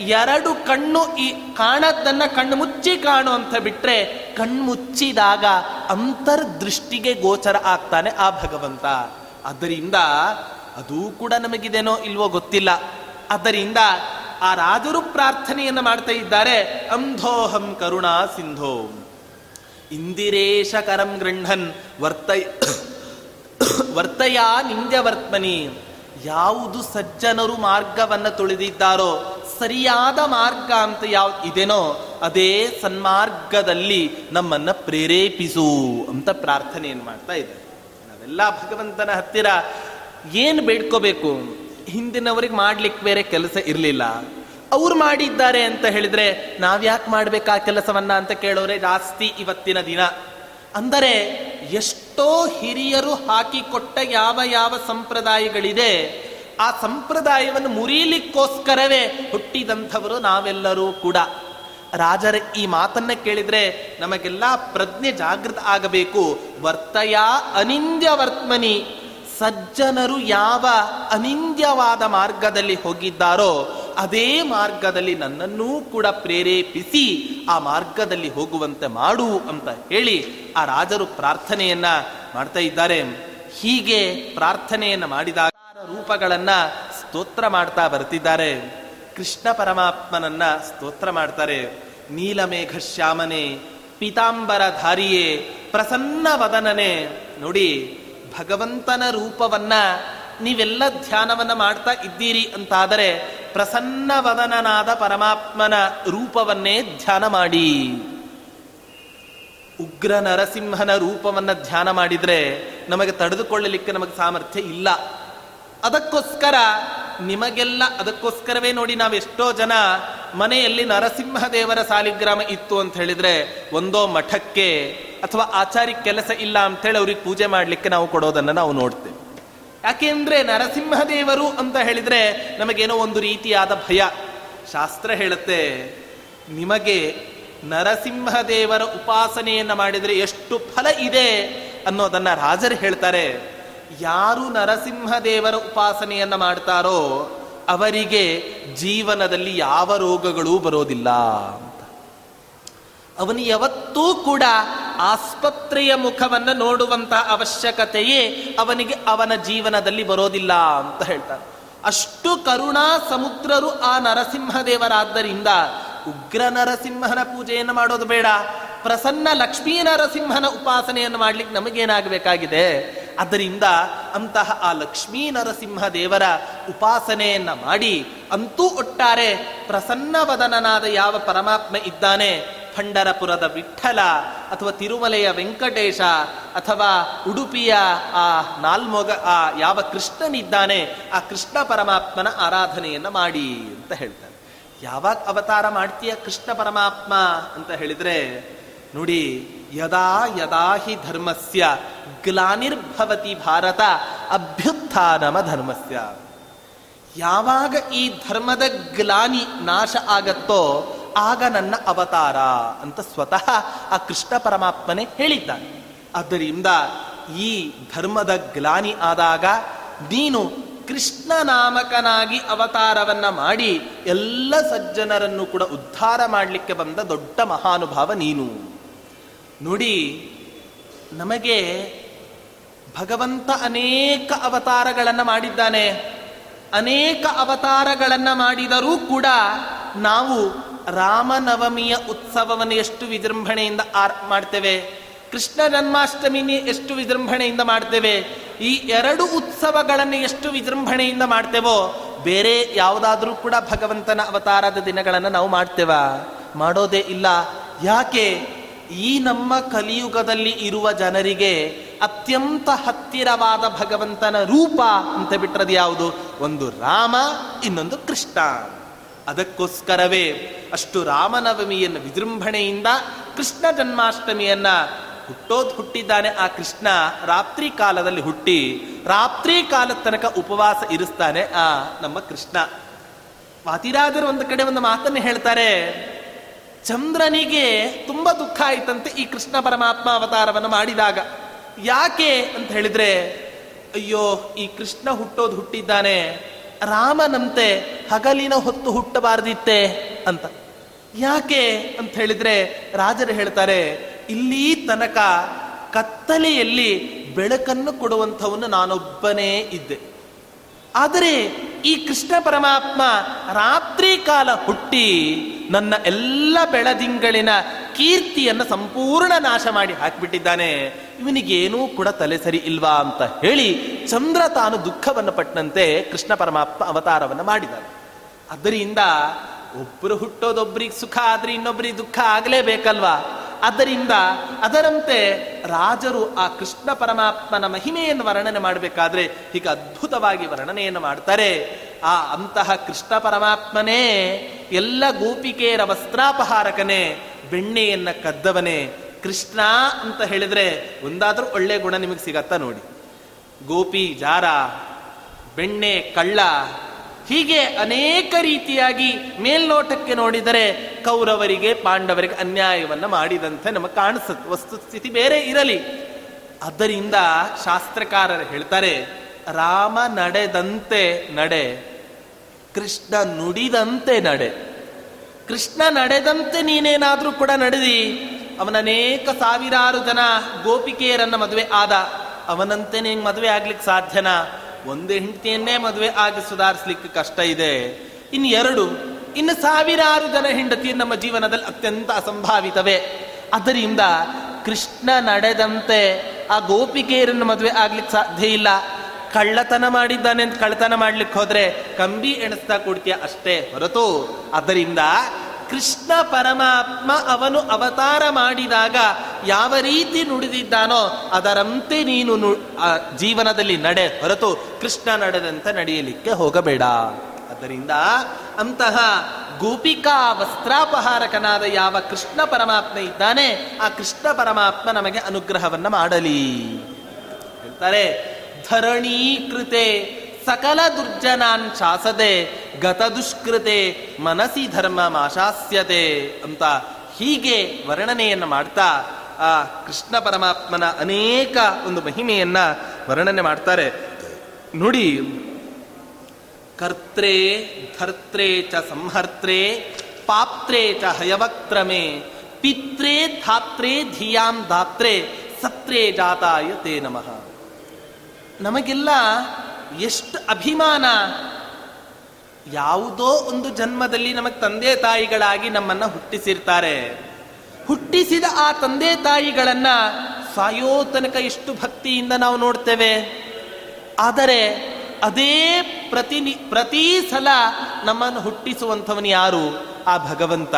ಎರಡು ಕಣ್ಣು ಈ ಕಾಣದ್ದನ್ನ ಕಣ್ಣು ಮುಚ್ಚಿ ಕಾಣು ಅಂತ ಬಿಟ್ರೆ ಕಣ್ಮುಚ್ಚಿದಾಗ ಅಂತರ್ದೃಷ್ಟಿಗೆ ಗೋಚರ ಆಗ್ತಾನೆ ಆ ಭಗವಂತ. ಅದರಿಂದ ಅದೂ ಕೂಡ ನಮಗಿದೇನೋ ಇಲ್ವೋ ಗೊತ್ತಿಲ್ಲ. ಆದ್ದರಿಂದ ಆ ರಾಜರು ಪ್ರಾರ್ಥನೆಯನ್ನು ಮಾಡ್ತಾ ಇದ್ದಾರೆ. ಅಂಧೋಹಂ ಕರುಣಾ ಸಿಂಧೋ. ಇಂದಿರೇಶ ಕರಂ ಗೃಹನ್ ವರ್ತಯ ವರ್ತಯ ನಿಂದ್ಯವರ್ತ್ಮನಿ ಯಾವುದು ಸಜ್ಜನರು ಮಾರ್ಗವನ್ನ ತುಳಿದಿದ್ದಾರೋ, ಸರಿಯಾದ ಮಾರ್ಗ ಅಂತ ಯಾವ್ದು ಇದೆನೋ, ಅದೇ ಸನ್ಮಾರ್ಗದಲ್ಲಿ ನಮ್ಮನ್ನ ಪ್ರೇರೇಪಿಸು ಅಂತ ಪ್ರಾರ್ಥನೆಯನ್ನು ಮಾಡ್ತಾ ಇದೆ ನಾವೆಲ್ಲ ಭಗವಂತನ ಹತ್ತಿರ ಏನು ಬೇಡ್ಕೋಬೇಕು? ಹಿಂದಿನವ್ರಿಗೆ ಮಾಡ್ಲಿಕ್ಕೆ ಬೇರೆ ಕೆಲಸ ಇರಲಿಲ್ಲ. ಅವ್ರು ಮಾಡಿದ್ದಾರೆ ಅಂತ ಹೇಳಿದ್ರೆ ನಾವ್ಯಾಕೆ ಆ ಕೆಲಸವನ್ನ ಅಂತ ಕೇಳೋರೆ ಜಾಸ್ತಿ ಇವತ್ತಿನ ದಿನ. ಅಂದರೆ ಎಷ್ಟೋ ಹಿರಿಯರು ಹಾಕಿಕೊಟ್ಟ ಯಾವ ಯಾವ ಸಂಪ್ರದಾಯಗಳಿದೆ, ಆ ಸಂಪ್ರದಾಯವನ್ನು ಮುರಿಯಲಿಕ್ಕೋಸ್ಕರವೇ ಹುಟ್ಟಿದಂಥವರು ನಾವೆಲ್ಲರೂ ಕೂಡ. ರಾಜರ ಈ ಮಾತನ್ನ ಕೇಳಿದ್ರೆ ನಮಗೆಲ್ಲ ಪ್ರಜ್ಞೆ ಜಾಗೃತ ಆಗಬೇಕು. ವರ್ತಯ ಅನಿಂದ್ಯ ವರ್ತ್ಮನಿ, ಸಜ್ಜನರು ಯಾವ ಅನಿಂದ್ಯವಾದ ಮಾರ್ಗದಲ್ಲಿ ಹೋಗಿದ್ದಾರೋ ಅದೇ ಮಾರ್ಗದಲ್ಲಿ ನನ್ನನ್ನೂ ಕೂಡ ಪ್ರೇರೇಪಿಸಿ ಆ ಮಾರ್ಗದಲ್ಲಿ ಹೋಗುವಂತೆ ಮಾಡು ಅಂತ ಹೇಳಿ ಆ ರಾಜರು ಪ್ರಾರ್ಥನೆಯನ್ನ ಮಾಡ್ತಾ ಇದ್ದಾರೆ. ಹೀಗೆ ಪ್ರಾರ್ಥನೆಯನ್ನ ಮಾಡಿದಾಗ ರೂಪಗಳನ್ನ ಸ್ತೋತ್ರ ಮಾಡ್ತಾ ಬರ್ತಿದ್ದಾರೆ. ಕೃಷ್ಣ ಪರಮಾತ್ಮನನ್ನ ಸ್ತೋತ್ರ ಮಾಡ್ತಾರೆ, ನೀಲಮೇಘ ಶ್ಯಾಮನೆ, ಪೀತಾಂಬರ ಧಾರಿಯೇ, ಪ್ರಸನ್ನ ವದನನೆ. ನೋಡಿ, ಭಗವಂತನ ರೂಪವನ್ನ ನೀವೆಲ್ಲ ಧ್ಯಾನವನ್ನ ಮಾಡ್ತಾ ಇದ್ದೀರಿ ಅಂತಾದರೆ ಪ್ರಸನ್ನವದನನಾದ ಪರಮಾತ್ಮನ ರೂಪವನ್ನೇ ಧ್ಯಾನ ಮಾಡಿ. ಉಗ್ರ ನರಸಿಂಹನ ರೂಪವನ್ನ ಧ್ಯಾನ ಮಾಡಿದ್ರೆ ನಮಗೆ ತಡೆದುಕೊಳ್ಳಲಿಕ್ಕೆ ನಮಗೆ ಸಾಮರ್ಥ್ಯ ಇಲ್ಲ. ಅದಕ್ಕೋಸ್ಕರ ನಿಮಗೆಲ್ಲ ಅದಕ್ಕೋಸ್ಕರವೇ ನೋಡಿ ನಾವೆಷ್ಟೋ ಜನ ಮನೆಯಲ್ಲಿ ನರಸಿಂಹದೇವರ ಸಾಲಿಗ್ರಾಮ ಇತ್ತು ಅಂತ ಹೇಳಿದ್ರೆ ಒಂದೋ ಮಠಕ್ಕೆ ಅಥವಾ ಆಚಾರಿ ಕೆಲಸ ಇಲ್ಲ ಅಂತೇಳಿ ಅವ್ರಿಗೆ ಪೂಜೆ ಮಾಡಲಿಕ್ಕೆ ನಾವು ಕೊಡೋದನ್ನ ನಾವು ನೋಡ್ತೇವೆ. ಯಾಕೆಂದ್ರೆ ನರಸಿಂಹದೇವರು ಅಂತ ಹೇಳಿದ್ರೆ ನಮಗೇನೋ ಒಂದು ರೀತಿಯಾದ ಭಯ. ಶಾಸ್ತ್ರ ಹೇಳುತ್ತೆ, ನಿಮಗೆ ನರಸಿಂಹದೇವರ ಉಪಾಸನೆಯನ್ನ ಮಾಡಿದರೆ ಎಷ್ಟು ಫಲ ಇದೆ ಅನ್ನೋದನ್ನ ರಾಜರು ಹೇಳ್ತಾರೆ. ಯಾರು ನರಸಿಂಹದೇವರ ಉಪಾಸನೆಯನ್ನ ಮಾಡ್ತಾರೋ ಅವರಿಗೆ ಜೀವನದಲ್ಲಿ ಯಾವ ರೋಗಗಳೂ ಬರೋದಿಲ್ಲ ಅಂತ. ಅವನು ಯಾವತ್ತೂ ಕೂಡ ಆಸ್ಪತ್ರೆಯ ಮುಖವನ್ನು ನೋಡುವಂತಹ ಅವಶ್ಯಕತೆಯೇ ಅವನಿಗೆ ಅವನ ಜೀವನದಲ್ಲಿ ಬರೋದಿಲ್ಲ ಅಂತ ಹೇಳ್ತಾರೆ. ಅಷ್ಟು ಕರುಣಾ ಸಮುದ್ರರು ಆ ನರಸಿಂಹದೇವರಾದ್ದರಿಂದ ಉಗ್ರ ನರಸಿಂಹನ ಪೂಜೆಯನ್ನು ಮಾಡೋದು ಬೇಡ. ಪ್ರಸನ್ನ ಲಕ್ಷ್ಮೀ ನರಸಿಂಹನ ಉಪಾಸನೆಯನ್ನು ಮಾಡ್ಲಿಕ್ಕೆ ನಮಗೇನಾಗಬೇಕಾಗಿದೆ? ಅದರಿಂದ ಅಂತಹ ಆ ಲಕ್ಷ್ಮೀ ನರಸಿಂಹ ದೇವರ ಉಪಾಸನೆಯನ್ನ ಮಾಡಿ ಅಂತೂ ಒಟ್ಟಾರೆ ಪ್ರಸನ್ನವದನನಾದ ಯಾವ ಪರಮಾತ್ಮ ಇದ್ದಾನೆ? ಪಂಡರಪುರದ ವಿಠಲ ಅಥವಾ ತಿರುಮಲೆಯ ವೆಂಕಟೇಶ ಅಥವಾ ಉಡುಪಿಯ ಆ ನಾಲ್ಮೊಗ ಆ ಯಾವ ಕೃಷ್ಣನಿದ್ದಾನೆ? ಆ ಕೃಷ್ಣ ಪರಮಾತ್ಮನ ಆರಾಧನೆಯನ್ನ ಮಾಡಿ ಅಂತ ಹೇಳ್ತಾರೆ. ಯಾವಾಗ ಅವತಾರ ಮಾಡ್ತೀಯ ಕೃಷ್ಣ ಪರಮಾತ್ಮ ಅಂತ ಹೇಳಿದ್ರೆ, ನೋಡಿ, ಯದಾ ಯದಾ ಹಿ ಧರ್ಮಸ್ಯ ಗ್ಲಾನಿರ್ಭವತಿ ಭಾರತ ಅಭ್ಯುತ್ಥಾನಮ ಧರ್ಮಸ್ಯ. ಯಾವಾಗ ಈ ಧರ್ಮದ ಗ್ಲಾನಿ ನಾಶ ಆಗತ್ತೋ ಆಗ ನನ್ನ ಅವತಾರ ಅಂತ ಸ್ವತಃ ಆ ಕೃಷ್ಣ ಪರಮಾತ್ಮನೇ ಹೇಳಿದ್ದಾನೆ. ಆದ್ದರಿಂದ ಈ ಧರ್ಮದ ಗ್ಲಾನಿ ಆದಾಗ ನೀನು ಕೃಷ್ಣ ನಾಮಕನಾಗಿ ಅವತಾರವನ್ನ ಮಾಡಿ ಎಲ್ಲ ಸಜ್ಜನರನ್ನು ಕೂಡ ಉದ್ಧಾರ ಮಾಡಲಿಕ್ಕೆ ಬಂದ ದೊಡ್ಡ ಮಹಾನುಭಾವ ನೀನು. ನೋಡಿ, ನಮಗೆ ಭಗವಂತ ಅನೇಕ ಅವತಾರಗಳನ್ನು ಮಾಡಿದ್ದಾನೆ. ಅನೇಕ ಅವತಾರಗಳನ್ನು ಮಾಡಿದರೂ ಕೂಡ ನಾವು ರಾಮನವಮಿಯ ಉತ್ಸವವನ್ನು ಎಷ್ಟು ವಿಜೃಂಭಣೆಯಿಂದ ಆರ್, ಮಾಡ್ತೇವೆ. ಕೃಷ್ಣ ಜನ್ಮಾಷ್ಟಮಿನಿ ಎಷ್ಟು ವಿಜೃಂಭಣೆಯಿಂದ ಮಾಡ್ತೇವೆ? ಈ ಎರಡು ಉತ್ಸವಗಳನ್ನು ಎಷ್ಟು ವಿಜೃಂಭಣೆಯಿಂದ ಮಾಡ್ತೇವೋ? ಬೇರೆ ಯಾವುದಾದ್ರೂ ಕೂಡ ಭಗವಂತನ ಅವತಾರದ ದಿನಗಳನ್ನು ನಾವು ಮಾಡ್ತೇವ. ಮಾಡೋದೇ ಇಲ್ಲ. ಯಾಕೆ? ಈ ನಮ್ಮ ಕಲಿಯುಗದಲ್ಲಿ ಇರುವ ಜನರಿಗೆ ಅತ್ಯಂತ ಹತ್ತಿರವಾದ ಭಗವಂತನ ರೂಪ ಅಂತ ಬಿಟ್ಟರದು ಯಾವುದು? ಒಂದು ರಾಮ, ಇನ್ನೊಂದು ಕೃಷ್ಣ. ಅದಕ್ಕೋಸ್ಕರವೇ ಅಷ್ಟು ರಾಮನವಮಿಯನ್ನು ವಿಜೃಂಭಣೆಯಿಂದ ಕೃಷ್ಣ ಜನ್ಮಾಷ್ಟಮಿಯನ್ನ ಹುಟ್ಟೋದು ಹುಟ್ಟಿದ್ದಾನೆ ಆ ಕೃಷ್ಣ, ರಾತ್ರಿ ಕಾಲದಲ್ಲಿ ಹುಟ್ಟಿ, ರಾತ್ರಿ ಕಾಲದ ತನಕ ಉಪವಾಸ ಇರಿಸ್ತಾನೆ ಆ ನಮ್ಮ ಕೃಷ್ಣ. ವಾತಿರಾಜರು ಒಂದು ಕಡೆ ಒಂದು ಮಾತನ್ನು ಹೇಳ್ತಾರೆ, ಚಂದ್ರನಿಗೆ ತುಂಬಾ ದುಃಖ ಆಯ್ತಂತೆ ಈ ಕೃಷ್ಣ ಪರಮಾತ್ಮ ಅವತಾರವನ್ನು ಮಾಡಿದಾಗ. ಯಾಕೆ ಅಂತ ಹೇಳಿದ್ರೆ, ಅಯ್ಯೋ, ಈ ಕೃಷ್ಣ ಹುಟ್ಟೋದು ಹುಟ್ಟಿದ್ದಾನೆ, ರಾಮನಂತೆ ಹಗಲಿನ ಹೊತ್ತು ಹುಟ್ಟಬಾರದಿತ್ತೆ ಅಂತ. ಯಾಕೆ ಅಂತ ಹೇಳಿದ್ರೆ, ರಾಜರು ಹೇಳ್ತಾರೆ ಇಲ್ಲಿ ತನಕ ಕತ್ತಲೆಯಲ್ಲಿ ಬೆಳಕನ್ನು ಕೊಡುವಂಥವನು ನಾನೊಬ್ಬನೇ ಇದ್ದೆ. ಆದರೆ ಈ ಕೃಷ್ಣ ಪರಮಾತ್ಮ ರಾತ್ರಿ ಕಾಲ ಹುಟ್ಟಿ ನನ್ನ ಎಲ್ಲ ಬೆಳದಿಂಗಳಿನ ಕೀರ್ತಿಯನ್ನು ಸಂಪೂರ್ಣ ನಾಶ ಮಾಡಿ ಹಾಕಿಬಿಟ್ಟಿದ್ದಾನೆ. ಇವನಿಗೇನೂ ಕೂಡ ತಲೆ ಸರಿ ಇಲ್ವಾ ಅಂತ ಹೇಳಿ ಚಂದ್ರ ತಾನು ದುಃಖವನ್ನು ಪಟ್ಟನಂತೆ ಕೃಷ್ಣ ಪರಮಾತ್ಮ ಅವತಾರವನ್ನು ಮಾಡಿದ್ದಾನೆ. ಅದರಿಂದ ಒಬ್ಬರು ಹುಟ್ಟೋದೊಬ್ಬರಿಗೆ ಸುಖ ಆದ್ರೆ ಇನ್ನೊಬ್ಬರಿಗೆ ದುಃಖ ಆಗಲೇಬೇಕಲ್ವಾ? ಆದ್ದರಿಂದ ಅದರಂತೆ ರಾಜರು ಆ ಕೃಷ್ಣ ಪರಮಾತ್ಮನ ಮಹಿಮೆಯನ್ನು ವರ್ಣನೆ ಮಾಡಬೇಕಾದ್ರೆ ಹೀಗೆ ಅದ್ಭುತವಾಗಿ ವರ್ಣನೆಯನ್ನು ಮಾಡ್ತಾರೆ. ಆ ಅಂತಹ ಕೃಷ್ಣ ಪರಮಾತ್ಮನೇ, ಎಲ್ಲ ಗೋಪಿಕೆಯರ ವಸ್ತ್ರಾಪಹಾರಕನೇ, ಬೆಣ್ಣೆಯನ್ನ ಕದ್ದವನೇ, ಕೃಷ್ಣ ಅಂತ ಹೇಳಿದ್ರೆ ಒಂದಾದ್ರೂ ಒಳ್ಳೆ ಗುಣ ನಿಮಗೆ ಸಿಗತ್ತಾ ನೋಡಿ. ಗೋಪಿ, ಜಾರ, ಬೆಣ್ಣೆ, ಕಳ್ಳ ಹೀಗೆ ಅನೇಕ ರೀತಿಯಾಗಿ ಮೇಲ್ನೋಟಕ್ಕೆ ನೋಡಿದರೆ ಕೌರವರಿಗೆ, ಪಾಂಡವರಿಗೆ ಅನ್ಯಾಯವನ್ನು ಮಾಡಿದಂತೆ ನಮಗೆ ಕಾಣಿಸುತ್ತೆ. ವಸ್ತುಸ್ಥಿತಿ ಬೇರೆ ಇರಲಿ. ಅದರಿಂದ ಶಾಸ್ತ್ರಕಾರರು ಹೇಳ್ತಾರೆ, ರಾಮ ನಡೆದಂತೆ ನಡೆ, ಕೃಷ್ಣ ನುಡಿದಂತೆ ನಡೆ. ಕೃಷ್ಣ ನಡೆದಂತೆ ನೀನೇನಾದರೂ ಕೂಡ ನಡೆದಿ. ಅವನ ಅನೇಕ ಸಾವಿರಾರು ಜನ ಗೋಪಿಕೆಯರನ್ನ ಮದುವೆ ಆದ. ಅವನಂತೆ ನೀನು ಮದುವೆ ಆಗ್ಲಿಕ್ಕೆ ಸಾಧ್ಯನಾ? ಒಂದು ಹೆಂಡತಿಯನ್ನೇ ಮದುವೆ ಆಗಿ ಸುಧಾರಿಸ್ಲಿಕ್ಕೆ ಕಷ್ಟ ಇದೆ. ಇನ್ನು ಎರಡು, ಇನ್ನು ಸಾವಿರಾರು ಜನ ಹೆಂಡತಿ ನಮ್ಮ ಜೀವನದಲ್ಲಿ ಅತ್ಯಂತ ಅಸಂಭಾವಿತವೇ. ಅದರಿಂದ ಕೃಷ್ಣ ನಡೆದಂತೆ ಆ ಗೋಪಿಕೆಯರನ್ನು ಮದುವೆ ಆಗ್ಲಿಕ್ಕೆ ಸಾಧ್ಯ ಇಲ್ಲ. ಕಳ್ಳತನ ಮಾಡಿದ್ದಾನೆ ಅಂತ ಕಳ್ಳತನ ಮಾಡ್ಲಿಕ್ಕೆ ಹೋದ್ರೆ ಕಂಬಿ ಎಣಿಸ್ತಾ ಕೊಡ್ತೀಯ ಅಷ್ಟೇ ಹೊರತು. ಅದರಿಂದ ಕೃಷ್ಣ ಪರಮಾತ್ಮ ಅವನು ಅವತಾರ ಮಾಡಿದಾಗ ಯಾವ ರೀತಿ ನುಡಿದಿದ್ದಾನೋ ಅದರಂತೆ ನೀನು ಜೀವನದಲ್ಲಿ ನಡೆ ಹೊರತು ಕೃಷ್ಣ ನಡೆದಂತೆ ನಡೆಯಲಿಕ್ಕೆ ಹೋಗಬೇಡ. ಆದ್ದರಿಂದ ಅಂತಹ ಗೋಪಿಕಾ ವಸ್ತ್ರಾಪಹಾರಕನಾದ ಯಾವ ಕೃಷ್ಣ ಪರಮಾತ್ಮ ಇದ್ದಾನೆ, ಆ ಕೃಷ್ಣ ಪರಮಾತ್ಮ ನಮಗೆ ಅನುಗ್ರಹವನ್ನು ಮಾಡಲಿ. ಹೇಳ್ತಾರೆ, ಧರಣೀಕೃತೆ ಸಕಲ ದುರ್ಜನಾನ್ ಶಾಸದೆ, ಗತ ದುಷ್ಕೃತೆ ಮನಸಿ ಧರ್ಮ ಮಾಶಾಸ್ಯತೆ ಅಂತ ಹೀಗೆ ವರ್ಣನೆಯನ್ನು ಮಾಡ್ತಾ, ಆ ಕೃಷ್ಣ ಪರಮಾತ್ಮನ ಅನೇಕ ಒಂದು ಮಹಿಮೆಯನ್ನ ವರ್ಣನೆ ಮಾಡ್ತಾರೆ. ನುಡಿ ಕರ್ತ್ರೆ ಧರ್ತ್ರೇ ಚ ಸಂಹರ್ತ್ರೆ, ಪಾತ್ರೆ ಚ ಹಯವಕ್ರಮೆ ಪಿತ್ರೆ ಧಾತ್ರೇ ಧಿಯಾಂ ಧಾತ್ರೆ, ಸತ್ರೇ ಜಾತಾಯ ತೇ ನಮಃ. ನಮಗೆಲ್ಲ ಎಷ್ಟು ಅಭಿಮಾನ. ಯಾವುದೋ ಒಂದು ಜನ್ಮದಲ್ಲಿ ನಮಗೆ ತಂದೆ ತಾಯಿಗಳಾಗಿ ನಮ್ಮನ್ನ ಹುಟ್ಟಿಸಿರ್ತಾರೆ. ಹುಟ್ಟಿಸಿದ ಆ ತಂದೆ ತಾಯಿಗಳನ್ನ ಸಾಯೋ ತನಕ ಎಷ್ಟು ಭಕ್ತಿಯಿಂದ ನಾವು ನೋಡ್ತೇವೆ. ಆದರೆ ಅದೇ ಪ್ರತಿ ಪ್ರತಿ ಸಲ ನಮ್ಮನ್ನು ಹುಟ್ಟಿಸುವಂಥವನು ಯಾರು? ಆ ಭಗವಂತ.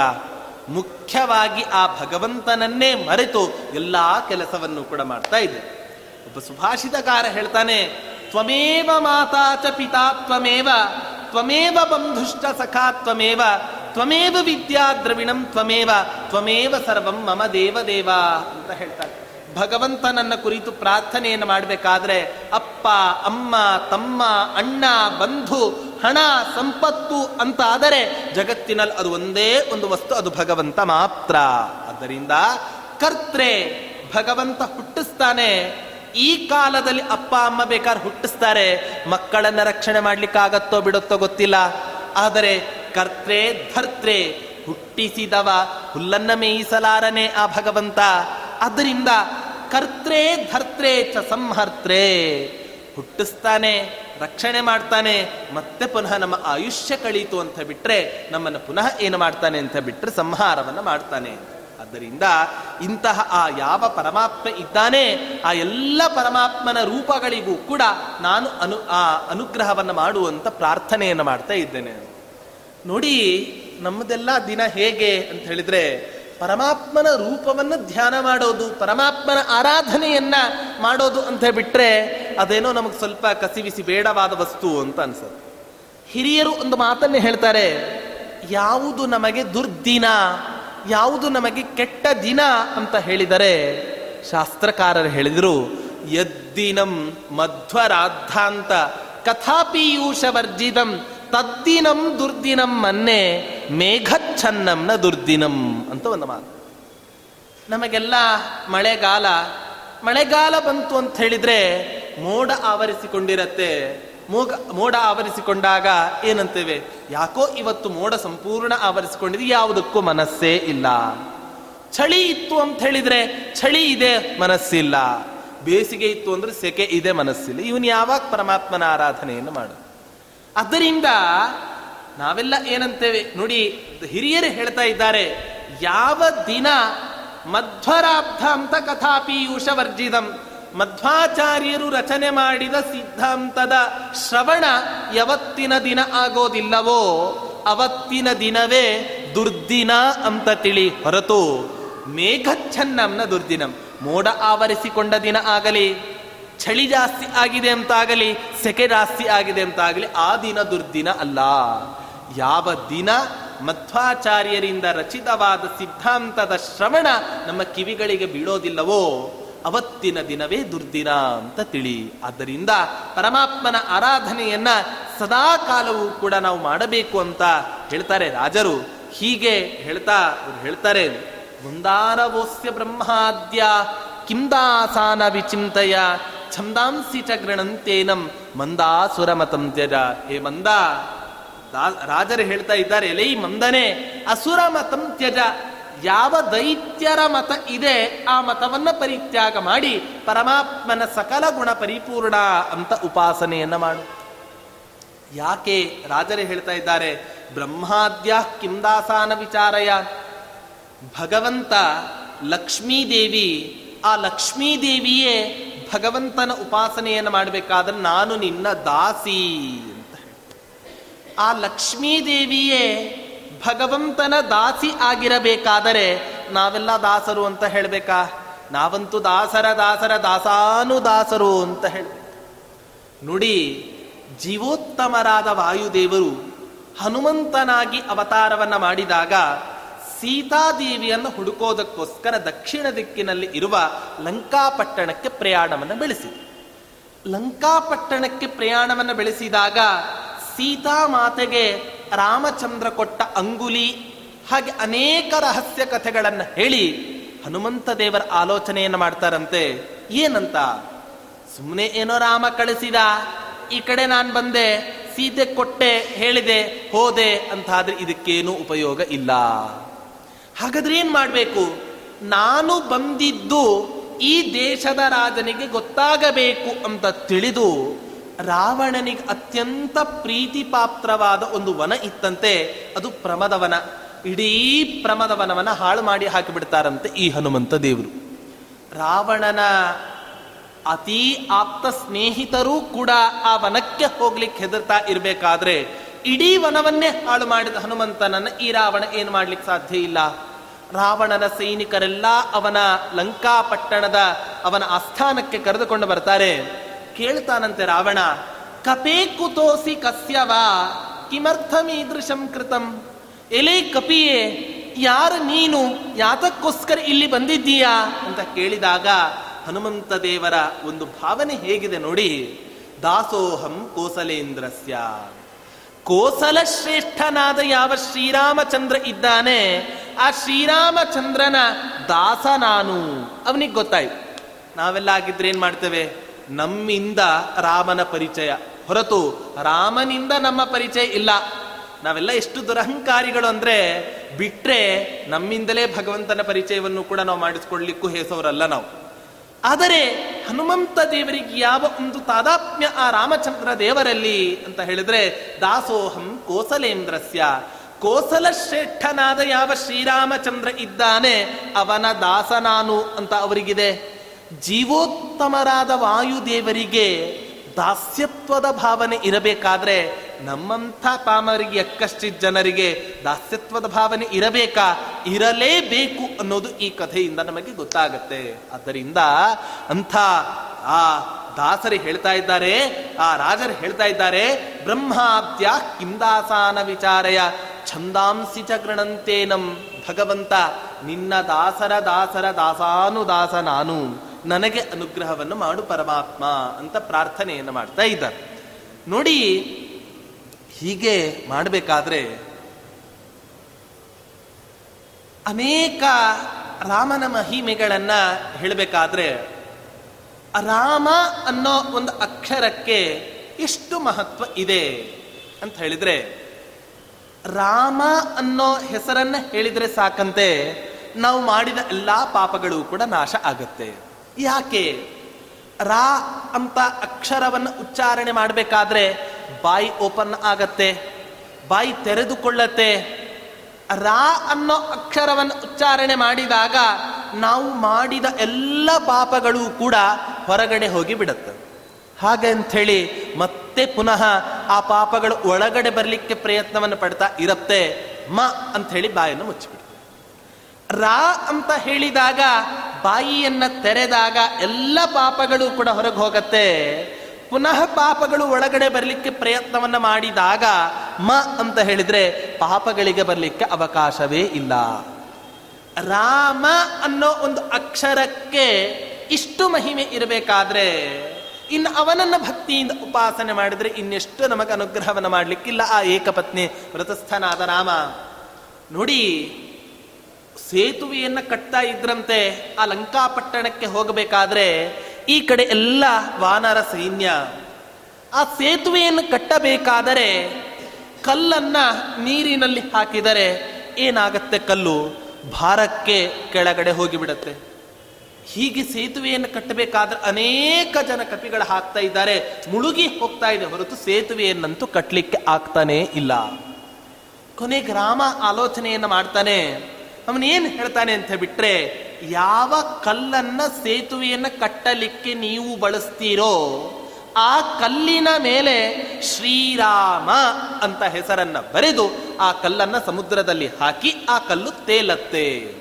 ಮುಖ್ಯವಾಗಿ ಆ ಭಗವಂತನನ್ನೇ ಮರೆತು ಎಲ್ಲ ಕೆಲಸವನ್ನು ಕೂಡ ಮಾಡ್ತಾ ಇದೆ. ಒಬ್ಬ ಸುಭಾಷಿತಕಾರ ಹೇಳ್ತಾನೆ ತ್ವಮೇವ ಮಾತಾ ಚ ಪಿತಾ ತ್ವಮೇವ ತ್ವಮೇವ ಬಂಧುಶ್ಚ ಸಖಾ ತ್ವಮೇವ ತ್ವಮೇವ ವಿದ್ಯಾ ದ್ರವಿಣಂ ತ್ವಮೇವ ತ್ವಮೇವ ಸರ್ವಂ ಮಮ ದೇವ ದೇವ ಅಂತ ಹೇಳ್ತಾರೆ. ಭಗವಂತ ನನ್ನ ಕುರಿತು ಪ್ರಾರ್ಥನೆಯನ್ನು ಮಾಡಬೇಕಾದ್ರೆ ಅಪ್ಪ, ಅಮ್ಮ, ತಮ್ಮ, ಅಣ್ಣ, ಬಂಧು, ಹಣ, ಸಂಪತ್ತು ಅಂತ ಆದರೆ ಜಗತ್ತಿನಲ್ಲಿ ಅದು ಒಂದೇ ಒಂದು ವಸ್ತು, ಅದು ಭಗವಂತ ಮಾತ್ರ. ಆದ್ದರಿಂದ ಕರ್ತ್ರೆ ಭಗವಂತ ಹುಟ್ಟಿಸ್ತಾನೆ ಈ ಕಾಲದಲ್ಲಿ ಅಪ್ಪ, ಅಮ್ಮ ಬೇಕಾದ್ರೆ ಹುಟ್ಟಿಸ್ತಾರೆ. ಮಕ್ಕಳನ್ನ ರಕ್ಷಣೆ ಮಾಡ್ಲಿಕ್ಕಾಗತ್ತೋ ಬಿಡುತ್ತೋ ಗೊತ್ತಿಲ್ಲ. ಆದರೆ ಕರ್ತ್ರೆ ಧರ್ತ್ರೆ ಹುಟ್ಟಿಸಿದವ ಹುಲ್ಲನ್ನ ಮೇಯಿಸಲಾರನೆ ಆ ಭಗವಂತ. ಅದರಿಂದ ಕರ್ತ್ರೆ ಧರ್ತ್ರೆ ಚ ಸಂಹರ್ತ್ರೆ ಹುಟ್ಟಿಸ್ತಾನೆ, ರಕ್ಷಣೆ ಮಾಡ್ತಾನೆ, ಮತ್ತೆ ಪುನಃ ನಮ್ಮ ಆಯುಷ್ಯ ಕಳೀತು ಅಂತ ಬಿಟ್ರೆ ನಮ್ಮನ್ನು ಪುನಃ ಏನು ಮಾಡ್ತಾನೆ ಅಂತ ಬಿಟ್ರೆ ಸಂಹಾರವನ್ನು ಮಾಡ್ತಾನೆ ಆದ್ದರಿಂದ ಇಂತಹ ಆ ಯಾವ ಪರಮಾತ್ಮ ಇದ್ದಾನೆ, ಆ ಎಲ್ಲ ಪರಮಾತ್ಮನ ರೂಪಗಳಿಗೂ ಕೂಡ ನಾನು ಅನು, ಆ ಅನುಗ್ರಹವನ್ನು ಮಾಡುವಂಥ ಪ್ರಾರ್ಥನೆಯನ್ನು ಮಾಡ್ತಾ ಇದ್ದೇನೆ. ನೋಡಿ, ನಮ್ಮದೆಲ್ಲ ದಿನ ಹೇಗೆ ಅಂತ ಹೇಳಿದ್ರೆ, ಪರಮಾತ್ಮನ ರೂಪವನ್ನು ಧ್ಯಾನ ಮಾಡೋದು, ಪರಮಾತ್ಮನ ಆರಾಧನೆಯನ್ನ ಮಾಡೋದು ಅಂತ ಬಿಟ್ರೆ ಅದೇನೋ ನಮಗೆ ಸ್ವಲ್ಪ ಕಸಿವಿಸಿ ಬೇಡವಾದ ವಸ್ತು ಅಂತ ಅನ್ಸುತ್ತೆ. ಹಿರಿಯರು ಒಂದು ಮಾತನ್ನು ಹೇಳ್ತಾರೆ, ಯಾವುದು ನಮಗೆ ದುರ್ದಿನ ಯಾವುದು ನಮಗೆ ಕೆಟ್ಟ ದಿನ ಅಂತ ಹೇಳಿದರೆ, ಶಾಸ್ತ್ರಕಾರರು ಹೇಳಿದರು, ಯದ್ದಿನಂ ಮಧ್ವರಾಧಾಂತ ಕಥಾಪೀಯೂಷ ವರ್ಜಿತಂ ತದ್ದಿನಂ ದುರ್ದಿನಂ ಮನ್ನೆ ಮೇಘಚ್ಛನ್ನಂನ ದುರ್ದಿನಂ ಅಂತ ಒಂದು ಮಾತು. ನಮಗೆಲ್ಲ ಮಳೆಗಾಲ ಮಳೆಗಾಲ ಬಂತು ಅಂತ ಹೇಳಿದ್ರೆ ಮೋಡ ಆವರಿಸಿಕೊಂಡಿರತ್ತೆ. ಮೋಗ, ಮೋಡ ಆವರಿಸಿಕೊಂಡಾಗ ಏನಂತೇವೆ? ಯಾಕೋ ಇವತ್ತು ಮೋಡ ಸಂಪೂರ್ಣ ಆವರಿಸಿಕೊಂಡಿದೆ, ಯಾವುದಕ್ಕೂ ಮನಸ್ಸೇ ಇಲ್ಲ. ಚಳಿ ಇತ್ತು ಅಂತ ಹೇಳಿದ್ರೆ ಚಳಿ ಇದೆ, ಮನಸ್ಸಿಲ್ಲ. ಬೇಸಿಗೆ ಇತ್ತು ಅಂದ್ರೆ ಸೆಕೆ ಇದೆ, ಮನಸ್ಸಿಲ್ಲ. ಇವನು ಯಾವಾಗ ಪರಮಾತ್ಮನ ಆರಾಧನೆಯನ್ನು ಮಾಡು? ಅದರಿಂದ ನಾವೆಲ್ಲ ಏನಂತೇವೆ? ನೋಡಿ, ಹಿರಿಯರು ಹೇಳ್ತಾ ಇದ್ದಾರೆ, ಯಾವ ದಿನ ಮಧ್ವರಾಬ್ಧ ಅಂತ ಕಥಾಪಿ ವರ್ಜಿದಂ ಮಧ್ವಾಚಾರ್ಯರು ರಚನೆ ಮಾಡಿದ ಸಿದ್ಧಾಂತದ ಶ್ರವಣ ಯಾವತ್ತಿನ ದಿನ ಆಗೋದಿಲ್ಲವೋ ಅವತ್ತಿನ ದಿನವೇ ದುರ್ದಿನ ಅಂತ ತಿಳಿ ಹೊರತು ಮೇಘಚ್ಛನ್ನಂನ ದುರ್ದಿನಂ. ಮೋಡ ಆವರಿಸಿಕೊಂಡ ದಿನ ಆಗಲಿ, ಚಳಿ ಜಾಸ್ತಿ ಆಗಿದೆ ಅಂತಾಗಲಿ, ಸೆಕೆ ಜಾಸ್ತಿ ಆಗಿದೆ ಅಂತಾಗಲಿ, ಆ ದಿನ ದುರ್ದಿನ ಅಲ್ಲ. ಯಾವ ದಿನ ಮಧ್ವಾಚಾರ್ಯರಿಂದ ರಚಿತವಾದ ಸಿದ್ಧಾಂತದ ಶ್ರವಣ ನಮ್ಮ ಕಿವಿಗಳಿಗೆ ಬೀಳೋದಿಲ್ಲವೋ? ಅವತ್ತಿನ ದಿನವೇ ದುರ್ದಿನ ಅಂತ ತಿಳಿ. ಆದ್ದರಿಂದ ಪರಮಾತ್ಮನ ಆರಾಧನೆಯನ್ನ ಸದಾ ಕಾಲವೂ ಕೂಡ ನಾವು ಮಾಡಬೇಕು ಅಂತ ಹೇಳ್ತಾರೆ ರಾಜರು. ಹೀಗೆ ಹೇಳ್ತಾ ಹೇಳ್ತಾರೆ, ಮುಂದಾರವೋಸ್ಯ ಬ್ರಹ್ಮಾದ್ಯ ಕಿಂದಾಸಾನ ವಿಚಿಂತಯ ಛಂದಾಂಸಿ ಚ ಗೃಣಂತೇನಂ ಮಂದಾಸುರ ಮತಂತ್ಯಜ ಹೇ ಮಂದ ರಾಜರು ಹೇಳ್ತಾ ಇದ್ದಾರೆ ಎಲೈ ಮಂದನೆ ಅಸುರ ಮತಂ ತ್ಯಜ. ಯಾವ ದೈತ್ಯರ ಮತ ಇದೆ ಆ ಮತವನ್ನ ಪರಿತ್ಯಾಗ ಮಾಡಿ ಪರಮಾತ್ಮನ ಸಕಲ ಗುಣ ಪರಿಪೂರ್ಣ ಅಂತ ಉಪಾಸನೆಯನ್ನ ಮಾಡು. ಯಾಕೆ ರಾಜರೇ ಹೇಳ್ತಾ ಇದ್ದಾರೆ, ಬ್ರಹ್ಮಾದ್ಯ ಕಿಂದಾಸಾನ ವಿಚಾರಯ. ಭಗವಂತ ಲಕ್ಷ್ಮೀದೇವಿ ಆ ಲಕ್ಷ್ಮೀದೇವಿಯೇ ಭಗವಂತನ ಉಪಾಸನೆಯನ್ನು ಮಾಡಬೇಕಾದ್ರೆ ನಾನು ನಿನ್ನ ದಾಸಿ ಅಂತ ಆ ಲಕ್ಷ್ಮೀದೇವಿಯೇ ಭಗವಂತನ ದಾಸಿ ಆಗಿರಬೇಕಾದರೆ ನಾವೆಲ್ಲ ದಾಸರು ಅಂತ ಹೇಳಬೇಕಾ? ನಾವಂತೂ ದಾಸರ ದಾಸರ ದಾಸಾನು ದಾಸರು ಅಂತ ಹೇಳಬೇಕು. ನುಡಿ, ಜೀವೋತ್ತಮರಾದ ವಾಯುದೇವರು ಹನುಮಂತನಾಗಿ ಅವತಾರವನ್ನ ಮಾಡಿದಾಗ ಸೀತಾದೇವಿಯನ್ನು ಹುಡುಕೋದಕ್ಕೋಸ್ಕರ ದಕ್ಷಿಣ ದಿಕ್ಕಿನಲ್ಲಿ ಇರುವ ಲಂಕಾಪಟ್ಟಣಕ್ಕೆ ಪ್ರಯಾಣವನ್ನು ಬೆಳೆಸಿದರು. ಲಂಕಾಪಟ್ಟಣಕ್ಕೆ ಪ್ರಯಾಣವನ್ನು ಬೆಳೆಸಿದಾಗ ಸೀತಾ ಮಾತೆಗೆ ರಾಮಚಂದ್ರ ಕೊಟ್ಟ ಅಂಗುಲಿ, ಹಾಗೆ ಅನೇಕ ರಹಸ್ಯ ಕಥೆಗಳನ್ನು ಹೇಳಿ ಹನುಮಂತ ದೇವರ ಆಲೋಚನೆಯನ್ನು ಮಾಡ್ತಾರಂತೆ. ಏನಂತ? ಸುಮ್ಮನೆ ಏನೋ ರಾಮ ಕಳಿಸಿದ, ಈ ಕಡೆ ನಾನು ಬಂದೆ, ಸೀತೆ ಕೊಟ್ಟೆ, ಹೇಳಿದೆ, ಹೋದೆ ಅಂತಾದ್ರೆ ಇದಕ್ಕೇನು ಉಪಯೋಗ ಇಲ್ಲ. ಹಾಗಾದ್ರೆ ಏನ್ ಮಾಡಬೇಕು? ನಾನು ಬಂದಿದ್ದು ಈ ದೇಶದ ರಾಜನಿಗೆ ಗೊತ್ತಾಗಬೇಕು ಅಂತ ತಿಳಿದು ರಾವಣನಿಗೆ ಅತ್ಯಂತ ಪ್ರೀತಿಪಾತ್ರವಾದ ಒಂದು ವನ ಇತ್ತಂತೆ, ಅದು ಪ್ರಮದವನ. ಇಡೀ ಪ್ರಮದವನವನ್ನು ಹಾಳು ಮಾಡಿ ಹಾಕಿಬಿಡ್ತಾರಂತೆ ಈ ಹನುಮಂತ ದೇವರು. ರಾವಣನ ಅತಿ ಆಪ್ತ ಸ್ನೇಹಿತರೂ ಕೂಡ ಆ ವನಕ್ಕೆ ಹೋಗ್ಲಿಕ್ಕೆ ಹೆದರ್ತಾ ಇರಬೇಕಾದ್ರೆ, ಇಡೀ ವನವನ್ನೇ ಹಾಳು ಮಾಡಿದ ಹನುಮಂತನನ್ನ ಈ ರಾವಣ ಏನು ಮಾಡ್ಲಿಕ್ಕೆ ಸಾಧ್ಯ ಇಲ್ಲ? ರಾವಣನ ಸೈನಿಕರೆಲ್ಲ ಅವನ ಲಂಕಾಪಟ್ಟಣದ ಅವನ ಆಸ್ಥಾನಕ್ಕೆ ಕರೆದುಕೊಂಡು ಬರ್ತಾರೆ. ಕೇಳ್ತಾನಂತೆ ರಾವಣ, ಕಪೇ ಕುತೋಸಿ ಕಸ್ಯವ, ಕಿಮರ್ಥಮೀದೃಶಂ ಕೃತಂ. ಎಲೆ ಕಪಿಯೇ, ಯಾರು ನೀನು? ಯಾತಕ್ಕೋಸ್ಕರ ಇಲ್ಲಿ ಬಂದಿದ್ದೀಯಾ? ಅಂತ ಕೇಳಿದಾಗ ಹನುಮಂತ ದೇವರ ಒಂದು ಭಾವನೆ ಹೇಗಿದೆ ನೋಡಿ. ದಾಸೋಹಂ ಕೋಸಲೇಂದ್ರಸ್ಯ. ಕೋಸಲ ಶ್ರೇಷ್ಠನಾದ ಯಾವ ಶ್ರೀರಾಮಚಂದ್ರ ಇದ್ದಾನೆ? ಆ ಶ್ರೀರಾಮಚಂದ್ರನ ದಾಸ ನಾನು. ಅವನಿಗೆ ಗೊತ್ತಾಯ್ತು. ನಾವೆಲ್ಲ ಆಗಿದ್ರೆ ಮಾಡ್ತೇವೆ? ನಮ್ಮಿಂದ ರಾಮನ ಪರಿಚಯ. ಹೊರತು ರಾಮನಿಂದ ನಮ್ಮ ಪರಿಚಯ ಇಲ್ಲ. ನಾವೆಲ್ಲ ಎಷ್ಟು ದುರಹಂಕಾರಿಗಳು ಅಂದ್ರೆ ಬಿಟ್ರೆ ನಮ್ಮಿಂದಲೇ ಭಗವಂತನ ಪರಿಚಯವನ್ನು ಕೂಡ ನಾವು ಮಾಡಿಸ್ಕೊಳ್ಲಿಕ್ಕೂ ಹೇಸೋರಲ್ಲ ನಾವು. ಆದರೆ ಹನುಮಂತ ದೇವರಿಗೆ ಯಾವ ಒಂದು ತಾದಾತ್ಮ್ಯ ಆ ರಾಮಚಂದ್ರ ದೇವರಲ್ಲಿ ಅಂತ ಹೇಳಿದ್ರೆ ದಾಸೋಹಂ ಕೋಸಲೇಂದ್ರಸ್ಯ. ಕೋಸಲ ಶ್ರೇಷ್ಠನಾದ ಯಾವ ಶ್ರೀರಾಮಚಂದ್ರ ಇದ್ದಾನೆ ಅವನ ದಾಸ ನಾನು ಅಂತ ಅವರಿಗಿದೆ. ಜೀವೋತ್ತಮರಾದ ವಾಯುದೇವರಿಗೆ ದಾಸ್ಯತ್ವದ ಭಾವನೆ ಇರಬೇಕಾದ್ರೆ ನಮ್ಮಂಥ ಪಾಮರಿಗೆ ಎಕ್ಕಷ್ಟಿತ್ ಜನರಿಗೆ ದಾಸ್ಯತ್ವದ ಭಾವನೆ ಇರಬೇಕಾ? ಇರಲೇಬೇಕು ಅನ್ನೋದು ಈ ಕಥೆಯಿಂದ ನಮಗೆ ಗೊತ್ತಾಗತ್ತೆ. ಆದ್ದರಿಂದ ಅಂಥ ಆ ದಾಸರಿ ಹೇಳ್ತಾ ಇದ್ದಾರೆ, ಆ ರಾಜರು ಹೇಳ್ತಾ ಇದ್ದಾರೆ, ಬ್ರಹ್ಮಾದ್ಯ ಕಿಂದಾಸಾನ ವಿಚಾರಯ ಛಂದಾಂಸಿ ಚ ಗೃಣಂತೇನಂ ಭಗವಂತ ನಿನ್ನ ದಾಸರ ದಾಸರ ದಾಸಾನು ದಾಸ ನಾನು. ನನಗೆ ಅನುಗ್ರಹವನ್ನು ಮಾಡು ಪರಮಾತ್ಮ ಅಂತ ಪ್ರಾರ್ಥನೆಯನ್ನು ಮಾಡ್ತಾ ಇದ್ದಾರೆ. ನೋಡಿ, ಹೀಗೆ ಮಾಡಬೇಕಾದ್ರೆ ಅನೇಕ ರಾಮನ ಮಹಿಮೆಗಳನ್ನ ಹೇಳಬೇಕಾದ್ರೆ ರಾಮ ಅನ್ನೋ ಒಂದು ಅಕ್ಷರಕ್ಕೆ ಎಷ್ಟು ಮಹತ್ವ ಇದೆ ಅಂತ ಹೇಳಿದ್ರೆ, ರಾಮ ಅನ್ನೋ ಹೆಸರನ್ನ ಹೇಳಿದ್ರೆ ಸಾಕಂತೆ, ನಾವು ಮಾಡಿದ ಎಲ್ಲಾ ಪಾಪಗಳು ಕೂಡ ನಾಶ ಆಗತ್ತೆ. ಯಾಕೆ? ರಾ ಅಂತ ಅಕ್ಷರವನ್ನು ಉಚ್ಚಾರಣೆ ಮಾಡಬೇಕಾದ್ರೆ ಬಾಯಿ ಓಪನ್ ಆಗತ್ತೆ, ಬಾಯಿ ತೆರೆದುಕೊಳ್ಳತ್ತೆ. ರಾ ಅನ್ನೋ ಅಕ್ಷರವನ್ನು ಉಚ್ಚಾರಣೆ ಮಾಡಿದಾಗ ನಾವು ಮಾಡಿದ ಎಲ್ಲ ಪಾಪಗಳು ಕೂಡ ಹೊರಗಡೆ ಹೋಗಿ ಬಿಡುತ್ತೆ. ಹಾಗೆ ಅಂಥೇಳಿ ಮತ್ತೆ ಪುನಃ ಆ ಪಾಪಗಳು ಒಳಗಡೆ ಬರಲಿಕ್ಕೆ ಪ್ರಯತ್ನವನ್ನು ಪಡ್ತಾ ಇರುತ್ತೆ, ಮ ಅಂತ ಹೇಳಿ ಬಾಯನ್ನು ಮುಚ್ಚಿಬಿಡುತ್ತೆ ರಾ ಅಂತ ಹೇಳಿದಾಗ, ಬಾಯಿಯನ್ನ ತೆರೆದಾಗ ಎಲ್ಲ ಪಾಪಗಳು ಕೂಡ ಹೊರಗೆ ಹೋಗತ್ತೆ. ಪುನಃ ಪಾಪಗಳು ಒಳಗಡೆ ಬರಲಿಕ್ಕೆ ಪ್ರಯತ್ನವನ್ನ ಮಾಡಿದಾಗ, ಮ ಅಂತ ಹೇಳಿದ್ರೆ ಪಾಪಗಳಿಗೆ ಬರಲಿಕ್ಕೆ ಅವಕಾಶವೇ ಇಲ್ಲ. ರಾಮ ಅನ್ನೋ ಒಂದು ಅಕ್ಷರಕ್ಕೆ ಇಷ್ಟು ಮಹಿಮೆ ಇರಬೇಕಾದ್ರೆ, ಇನ್ನು ಅವನನ್ನ ಭಕ್ತಿಯಿಂದ ಉಪಾಸನೆ ಮಾಡಿದ್ರೆ ಇನ್ನೆಷ್ಟು ನಮಗೆ ಅನುಗ್ರಹವನ್ನು ಮಾಡಲಿಕ್ಕಿಲ್ಲ ಆ ಏಕಪತ್ನಿ, ವ್ರತಸ್ಥನಾದ ರಾಮ. ನೋಡಿ ಸೇತುವೆಯನ್ನ ಕಟ್ತಾ ಇದ್ರಂತೆ ಆ ಲಂಕಾಪಟ್ಟಣಕ್ಕೆ ಹೋಗಬೇಕಾದ್ರೆ ಈ ಕಡೆ ಎಲ್ಲ ವಾನರ ಸೈನ್ಯ. ಆ ಸೇತುವೆಯನ್ನು ಕಟ್ಟಬೇಕಾದರೆ ಕಲ್ಲನ್ನ ನೀರಿನಲ್ಲಿ ಹಾಕಿದರೆ ಏನಾಗತ್ತೆ ಕಲ್ಲು? ಭಾರಕ್ಕೆ ಕೆಳಗಡೆ ಹೋಗಿಬಿಡತ್ತೆ. ಹೀಗೆ ಸೇತುವೆಯನ್ನು ಕಟ್ಟಬೇಕಾದ್ರೆ ಅನೇಕ ಜನ ಕಪಿಗಳು ಹಾಕ್ತಾ ಇದ್ದಾರೆ. ಮುಳುಗಿ ಹೋಗ್ತಾ ಇದೆ. ಹೊರತು ಸೇತುವೆಯನ್ನಂತೂ ಕಟ್ಟಲಿಕ್ಕೆ ಆಗ್ತಾನೇ ಇಲ್ಲ. ಕೊನೆ ಗ್ರಾಮ ಆಲೋಚನೆಯನ್ನು ಮಾಡ್ತಾನೆ. ಅವನೇನು ಹೇಳ್ತಾನೆ ಅಂತ ಬಿಟ್ರೆ ಯಾವ ಕಲ್ಲನ್ನ ಸೇತುವೆಯನ್ನ ಕಟ್ಟಲಿಕ್ಕೆ ನೀವು ಬಳಸ್ತೀರೋ, ಆ ಕಲ್ಲಿನ ಮೇಲೆ ಶ್ರೀರಾಮ ಅಂತ ಹೆಸರನ್ನ ಬರೆದು ಆ ಕಲ್ಲನ್ನ ಸಮುದ್ರದಲ್ಲಿ ಹಾಕಿ ಆ ಕಲ್ಲು ತೇಲತ್ತೆ.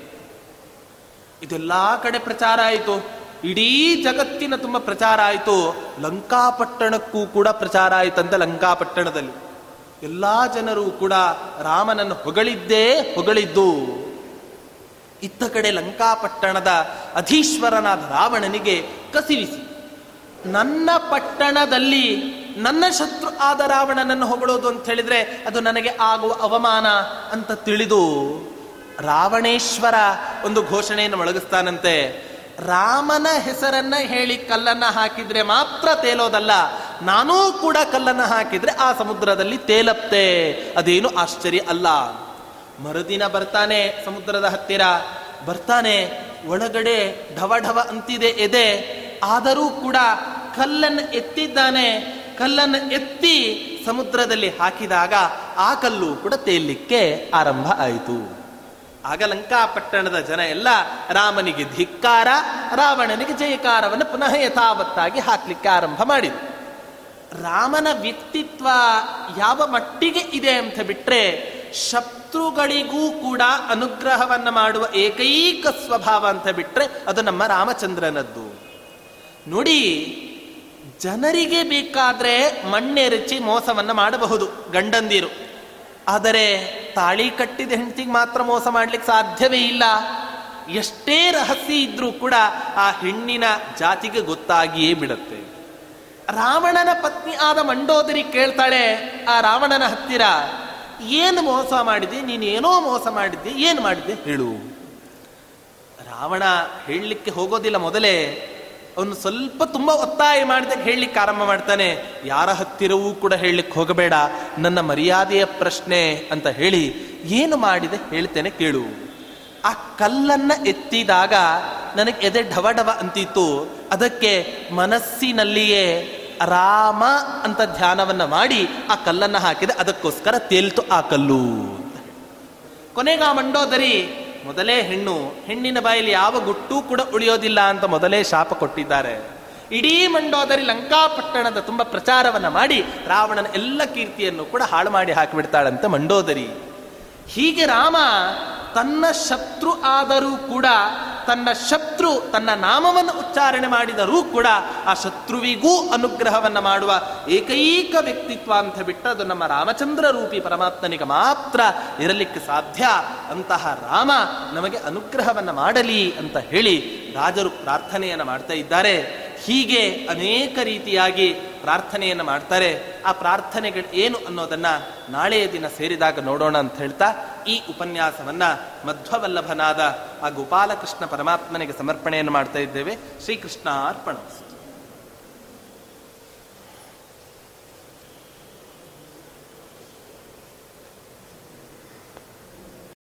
ಇದೆಲ್ಲಾ ಕಡೆ ಪ್ರಚಾರ ಆಯಿತು. ಇಡೀ ಜಗತ್ತಿನ ತುಂಬ ಪ್ರಚಾರ ಆಯಿತು. ಲಂಕಾಪಟ್ಟಣಕ್ಕೂ ಕೂಡ ಪ್ರಚಾರ ಆಯ್ತಂತೆ ಲಂಕಾಪಟ್ಟಣದಲ್ಲಿ. ಎಲ್ಲಾ ಜನರು ಕೂಡ ರಾಮನನ್ನು ಹೊಗಳಿದ್ದೇ ಹೊಗಳಿದ್ದು. ಇತ್ತ ಕಡೆ ಲಂಕಾಪಟ್ಟಣದ ಅಧೀಶ್ವರನಾದ ರಾವಣನಿಗೆ ಕಸಿವಿಸಿ. ನನ್ನ ಪಟ್ಟಣದಲ್ಲಿ ನನ್ನ ಶತ್ರು ಆದ ರಾವಣನನ್ನು ಹೊಗಳೋದು ಅಂತ ಹೇಳಿದ್ರೆ ಅದು ನನಗೆ ಆಗುವ ಅವಮಾನ ಅಂತ ತಿಳಿದು ರಾವಣೇಶ್ವರ ಒಂದು ಘೋಷಣೆಯನ್ನು ಒಳಗಿಸ್ತಾನಂತೆ ರಾಮನ ಹೆಸರನ್ನ ಹೇಳಿ ಕಲ್ಲನ್ನ ಹಾಕಿದ್ರೆ ಮಾತ್ರ ತೇಲೋದಲ್ಲ, ನಾನೂ ಕೂಡ ಕಲ್ಲನ್ನ ಹಾಕಿದ್ರೆ ಆ ಸಮುದ್ರದಲ್ಲಿ ತೇಲಪ್ತೆ ಅದೇನು ಆಶ್ಚರ್ಯ ಅಲ್ಲ. ಮರುದಿನ ಬರ್ತಾನೆ ಸಮುದ್ರದ ಹತ್ತಿರ. ಬರ್ತಾನೆ, ಒಳಗಡೆ ಢವ ಢವ ಅಂತಿದೆ ಎದೆ. ಆದರೂ ಕೂಡ ಕಲ್ಲನ್ನು ಎತ್ತಿದ್ದಾನೆ. ಕಲ್ಲನ್ನು ಎತ್ತಿ ಸಮುದ್ರದಲ್ಲಿ ಹಾಕಿದಾಗ ಆ ಕಲ್ಲು ಕೂಡ ತೇಲಿಕ್ಕೆ ಆರಂಭ ಆಯಿತು. ಆಗ ಲಂಕಾಪಟ್ಟಣದ ಜನ ಎಲ್ಲ ರಾಮನಿಗೆ ಧಿಕ್ಕಾರ, ರಾವಣನಿಗೆ ಜಯಕಾರವನ್ನು ಪುನಃ ಯಥಾವತ್ತಾಗಿ ಹಾಕ್ಲಿಕ್ಕೆ ಆರಂಭ ಮಾಡಿದರು. ರಾಮನ ವ್ಯಕ್ತಿತ್ವ ಯಾವ ಮಟ್ಟಿಗೆ ಇದೆ ಅಂತ ಬಿಟ್ರೆ ಶತ್ರುಗಳಿಗೂ ಕೂಡ ಅನುಗ್ರಹವನ್ನು ಮಾಡುವ ಏಕೈಕ ಸ್ವಭಾವ ಅಂತ ಬಿಟ್ಟರೆ ಅದು ನಮ್ಮ ರಾಮಚಂದ್ರನದ್ದು. ನೋಡಿ, ಜನರಿಗೆ ಬೇಕಾದ್ರೆ ಮಣ್ಣೆರಚಿ ಮೋಸವನ್ನ ಮಾಡಬಹುದು ಗಂಡಂದಿರು. ಆದರೆ ತಾಳಿ ಕಟ್ಟಿದ ಹೆಂಡತಿಗೆ ಮಾತ್ರ ಮೋಸ ಮಾಡ್ಲಿಕ್ಕೆ ಸಾಧ್ಯವೇ ಇಲ್ಲ. ಎಷ್ಟೇ ರಹಸ್ಯ ಇದ್ರೂ ಕೂಡ ಆ ಹೆಣ್ಣಿನ ಜಾತಿಗೆ ಗೊತ್ತಾಗಿಯೇ ಬಿಡುತ್ತೆ. ರಾವಣನ ಪತ್ನಿ ಆದ ಮಂಡೋದರಿ ಕೇಳ್ತಾಳೆ, ಆ ರಾವಣನ ಹತ್ತಿರ ಏನು ಮೋಸ ಮಾಡಿದೆ ನೀನು ಏನೋ ಮೋಸ ಮಾಡಿದ್ದೆ? ಏನು ಮಾಡಿದ್ದೆ? ಹೇಳು. ರಾವಣ ಹೇಳಲಿಕ್ಕೆ ಹೋಗೋದಿಲ್ಲ ಮೊದಲೇ. ಅವನು ಸ್ವಲ್ಪ ತುಂಬ ಒತ್ತಾಯ ಮಾಡಿದಾಗ ಹೇಳಲಿಕ್ಕೆ ಆರಂಭ ಮಾಡ್ತಾನೆ. ಯಾರ ಹತ್ತಿರವೂ ಕೂಡ ಹೇಳಲಿಕ್ಕೆ ಹೋಗಬೇಡ. ನನ್ನ ಮರ್ಯಾದೆಯ ಪ್ರಶ್ನೆ ಅಂತ ಹೇಳಿ ಏನು ಮಾಡಿದೆ ಹೇಳ್ತೇನೆ ಕೇಳು. ಆ ಕಲ್ಲನ್ನ ಎತ್ತಿದಾಗ ನನಗೆ ಎದೆ ಢವ ಢವ ಅಂತಿತ್ತು. ಅದಕ್ಕೆ ಮನಸ್ಸಿನಲ್ಲಿಯೇ ರಾಮ ಅಂತ ಧ್ಯಾನವನ್ನ ಮಾಡಿ ಆ ಕಲ್ಲನ್ನ ಹಾಕಿದೆ ಅದಕ್ಕೋಸ್ಕರ ತೇಲ್ತು ಆ ಕಲ್ಲು ಕೊನೆಗ ಆ ಮಂಡೋದರಿ, ಮೊದಲೇ ಹೆಣ್ಣು, ಹೆಣ್ಣಿನ ಬಾಯಲ್ಲಿ ಯಾವ ಗುಟ್ಟೂ ಕೂಡ ಉಳಿಯೋದಿಲ್ಲ ಅಂತ ಮೊದಲೇ ಶಾಪ ಕೊಟ್ಟಿದ್ದಾರೆ. ಇಡೀ ಮಂಡೋದರಿ ಲಂಕಾಪಟ್ಟಣದ ತುಂಬ ಪ್ರಚಾರವನ್ನ ಮಾಡಿ ರಾವಣನ ಎಲ್ಲ ಕೀರ್ತಿಯನ್ನು ಕೂಡ ಹಾಳು ಮಾಡಿ ಹಾಕಿಬಿಡ್ತಾಳಂತೆ ಮಂಡೋದರಿ. ಹೀಗೆ ರಾಮ ತನ್ನ ಶತ್ರು ಆದರೂ ಕೂಡ, ತನ್ನ ಶತ್ರು ತನ್ನ ನಾಮವನ್ನು ಉಚ್ಚಾರಣೆ ಮಾಡಿದರೂ ಕೂಡ ಆ ಶತ್ರುವಿಗೂ ಅನುಗ್ರಹವನ್ನು ಮಾಡುವ ಏಕೈಕ ವ್ಯಕ್ತಿತ್ವ ಅಂತ ಬಿಟ್ಟರೆ ಅದು ನಮ್ಮ ರಾಮಚಂದ್ರ ರೂಪಿ ಪರಮಾತ್ಮನಿಗೆ ಮಾತ್ರ ಇರಲಿಕ್ಕೆ ಸಾಧ್ಯ. ಅಂತಹ ರಾಮ ನಮಗೆ ಅನುಗ್ರಹವನ್ನು ಮಾಡಲಿ ಅಂತ ಹೇಳಿ ರಾಜರು ಪ್ರಾರ್ಥನೆಯನ್ನು ಮಾಡ್ತಾ ಇದ್ದಾರೆ. ಹೀಗೆ ಅನೇಕ ರೀತಿಯಾಗಿ ಪ್ರಾರ್ಥನೆಯನ್ನು ಮಾಡ್ತಾರೆ. ಆ ಪ್ರಾರ್ಥನೆಗಳು ಏನು ಅನ್ನೋದನ್ನು ನಾಳೆಯ ದಿನ ಸೇರಿದಾಗ ನೋಡೋಣ ಅಂತ ಹೇಳ್ತಾ ಈ ಉಪನ್ಯಾಸವನ್ನು ಮಧ್ವವಲ್ಲಭನಾದ ಆ ಗೋಪಾಲಕೃಷ್ಣ ಪರಮಾತ್ಮನಿಗೆ ಸಮರ್ಪಣೆಯನ್ನು ಮಾಡ್ತಾ ಇದ್ದೇವೆ. ಶ್ರೀಕೃಷ್ಣ ಅರ್ಪಣ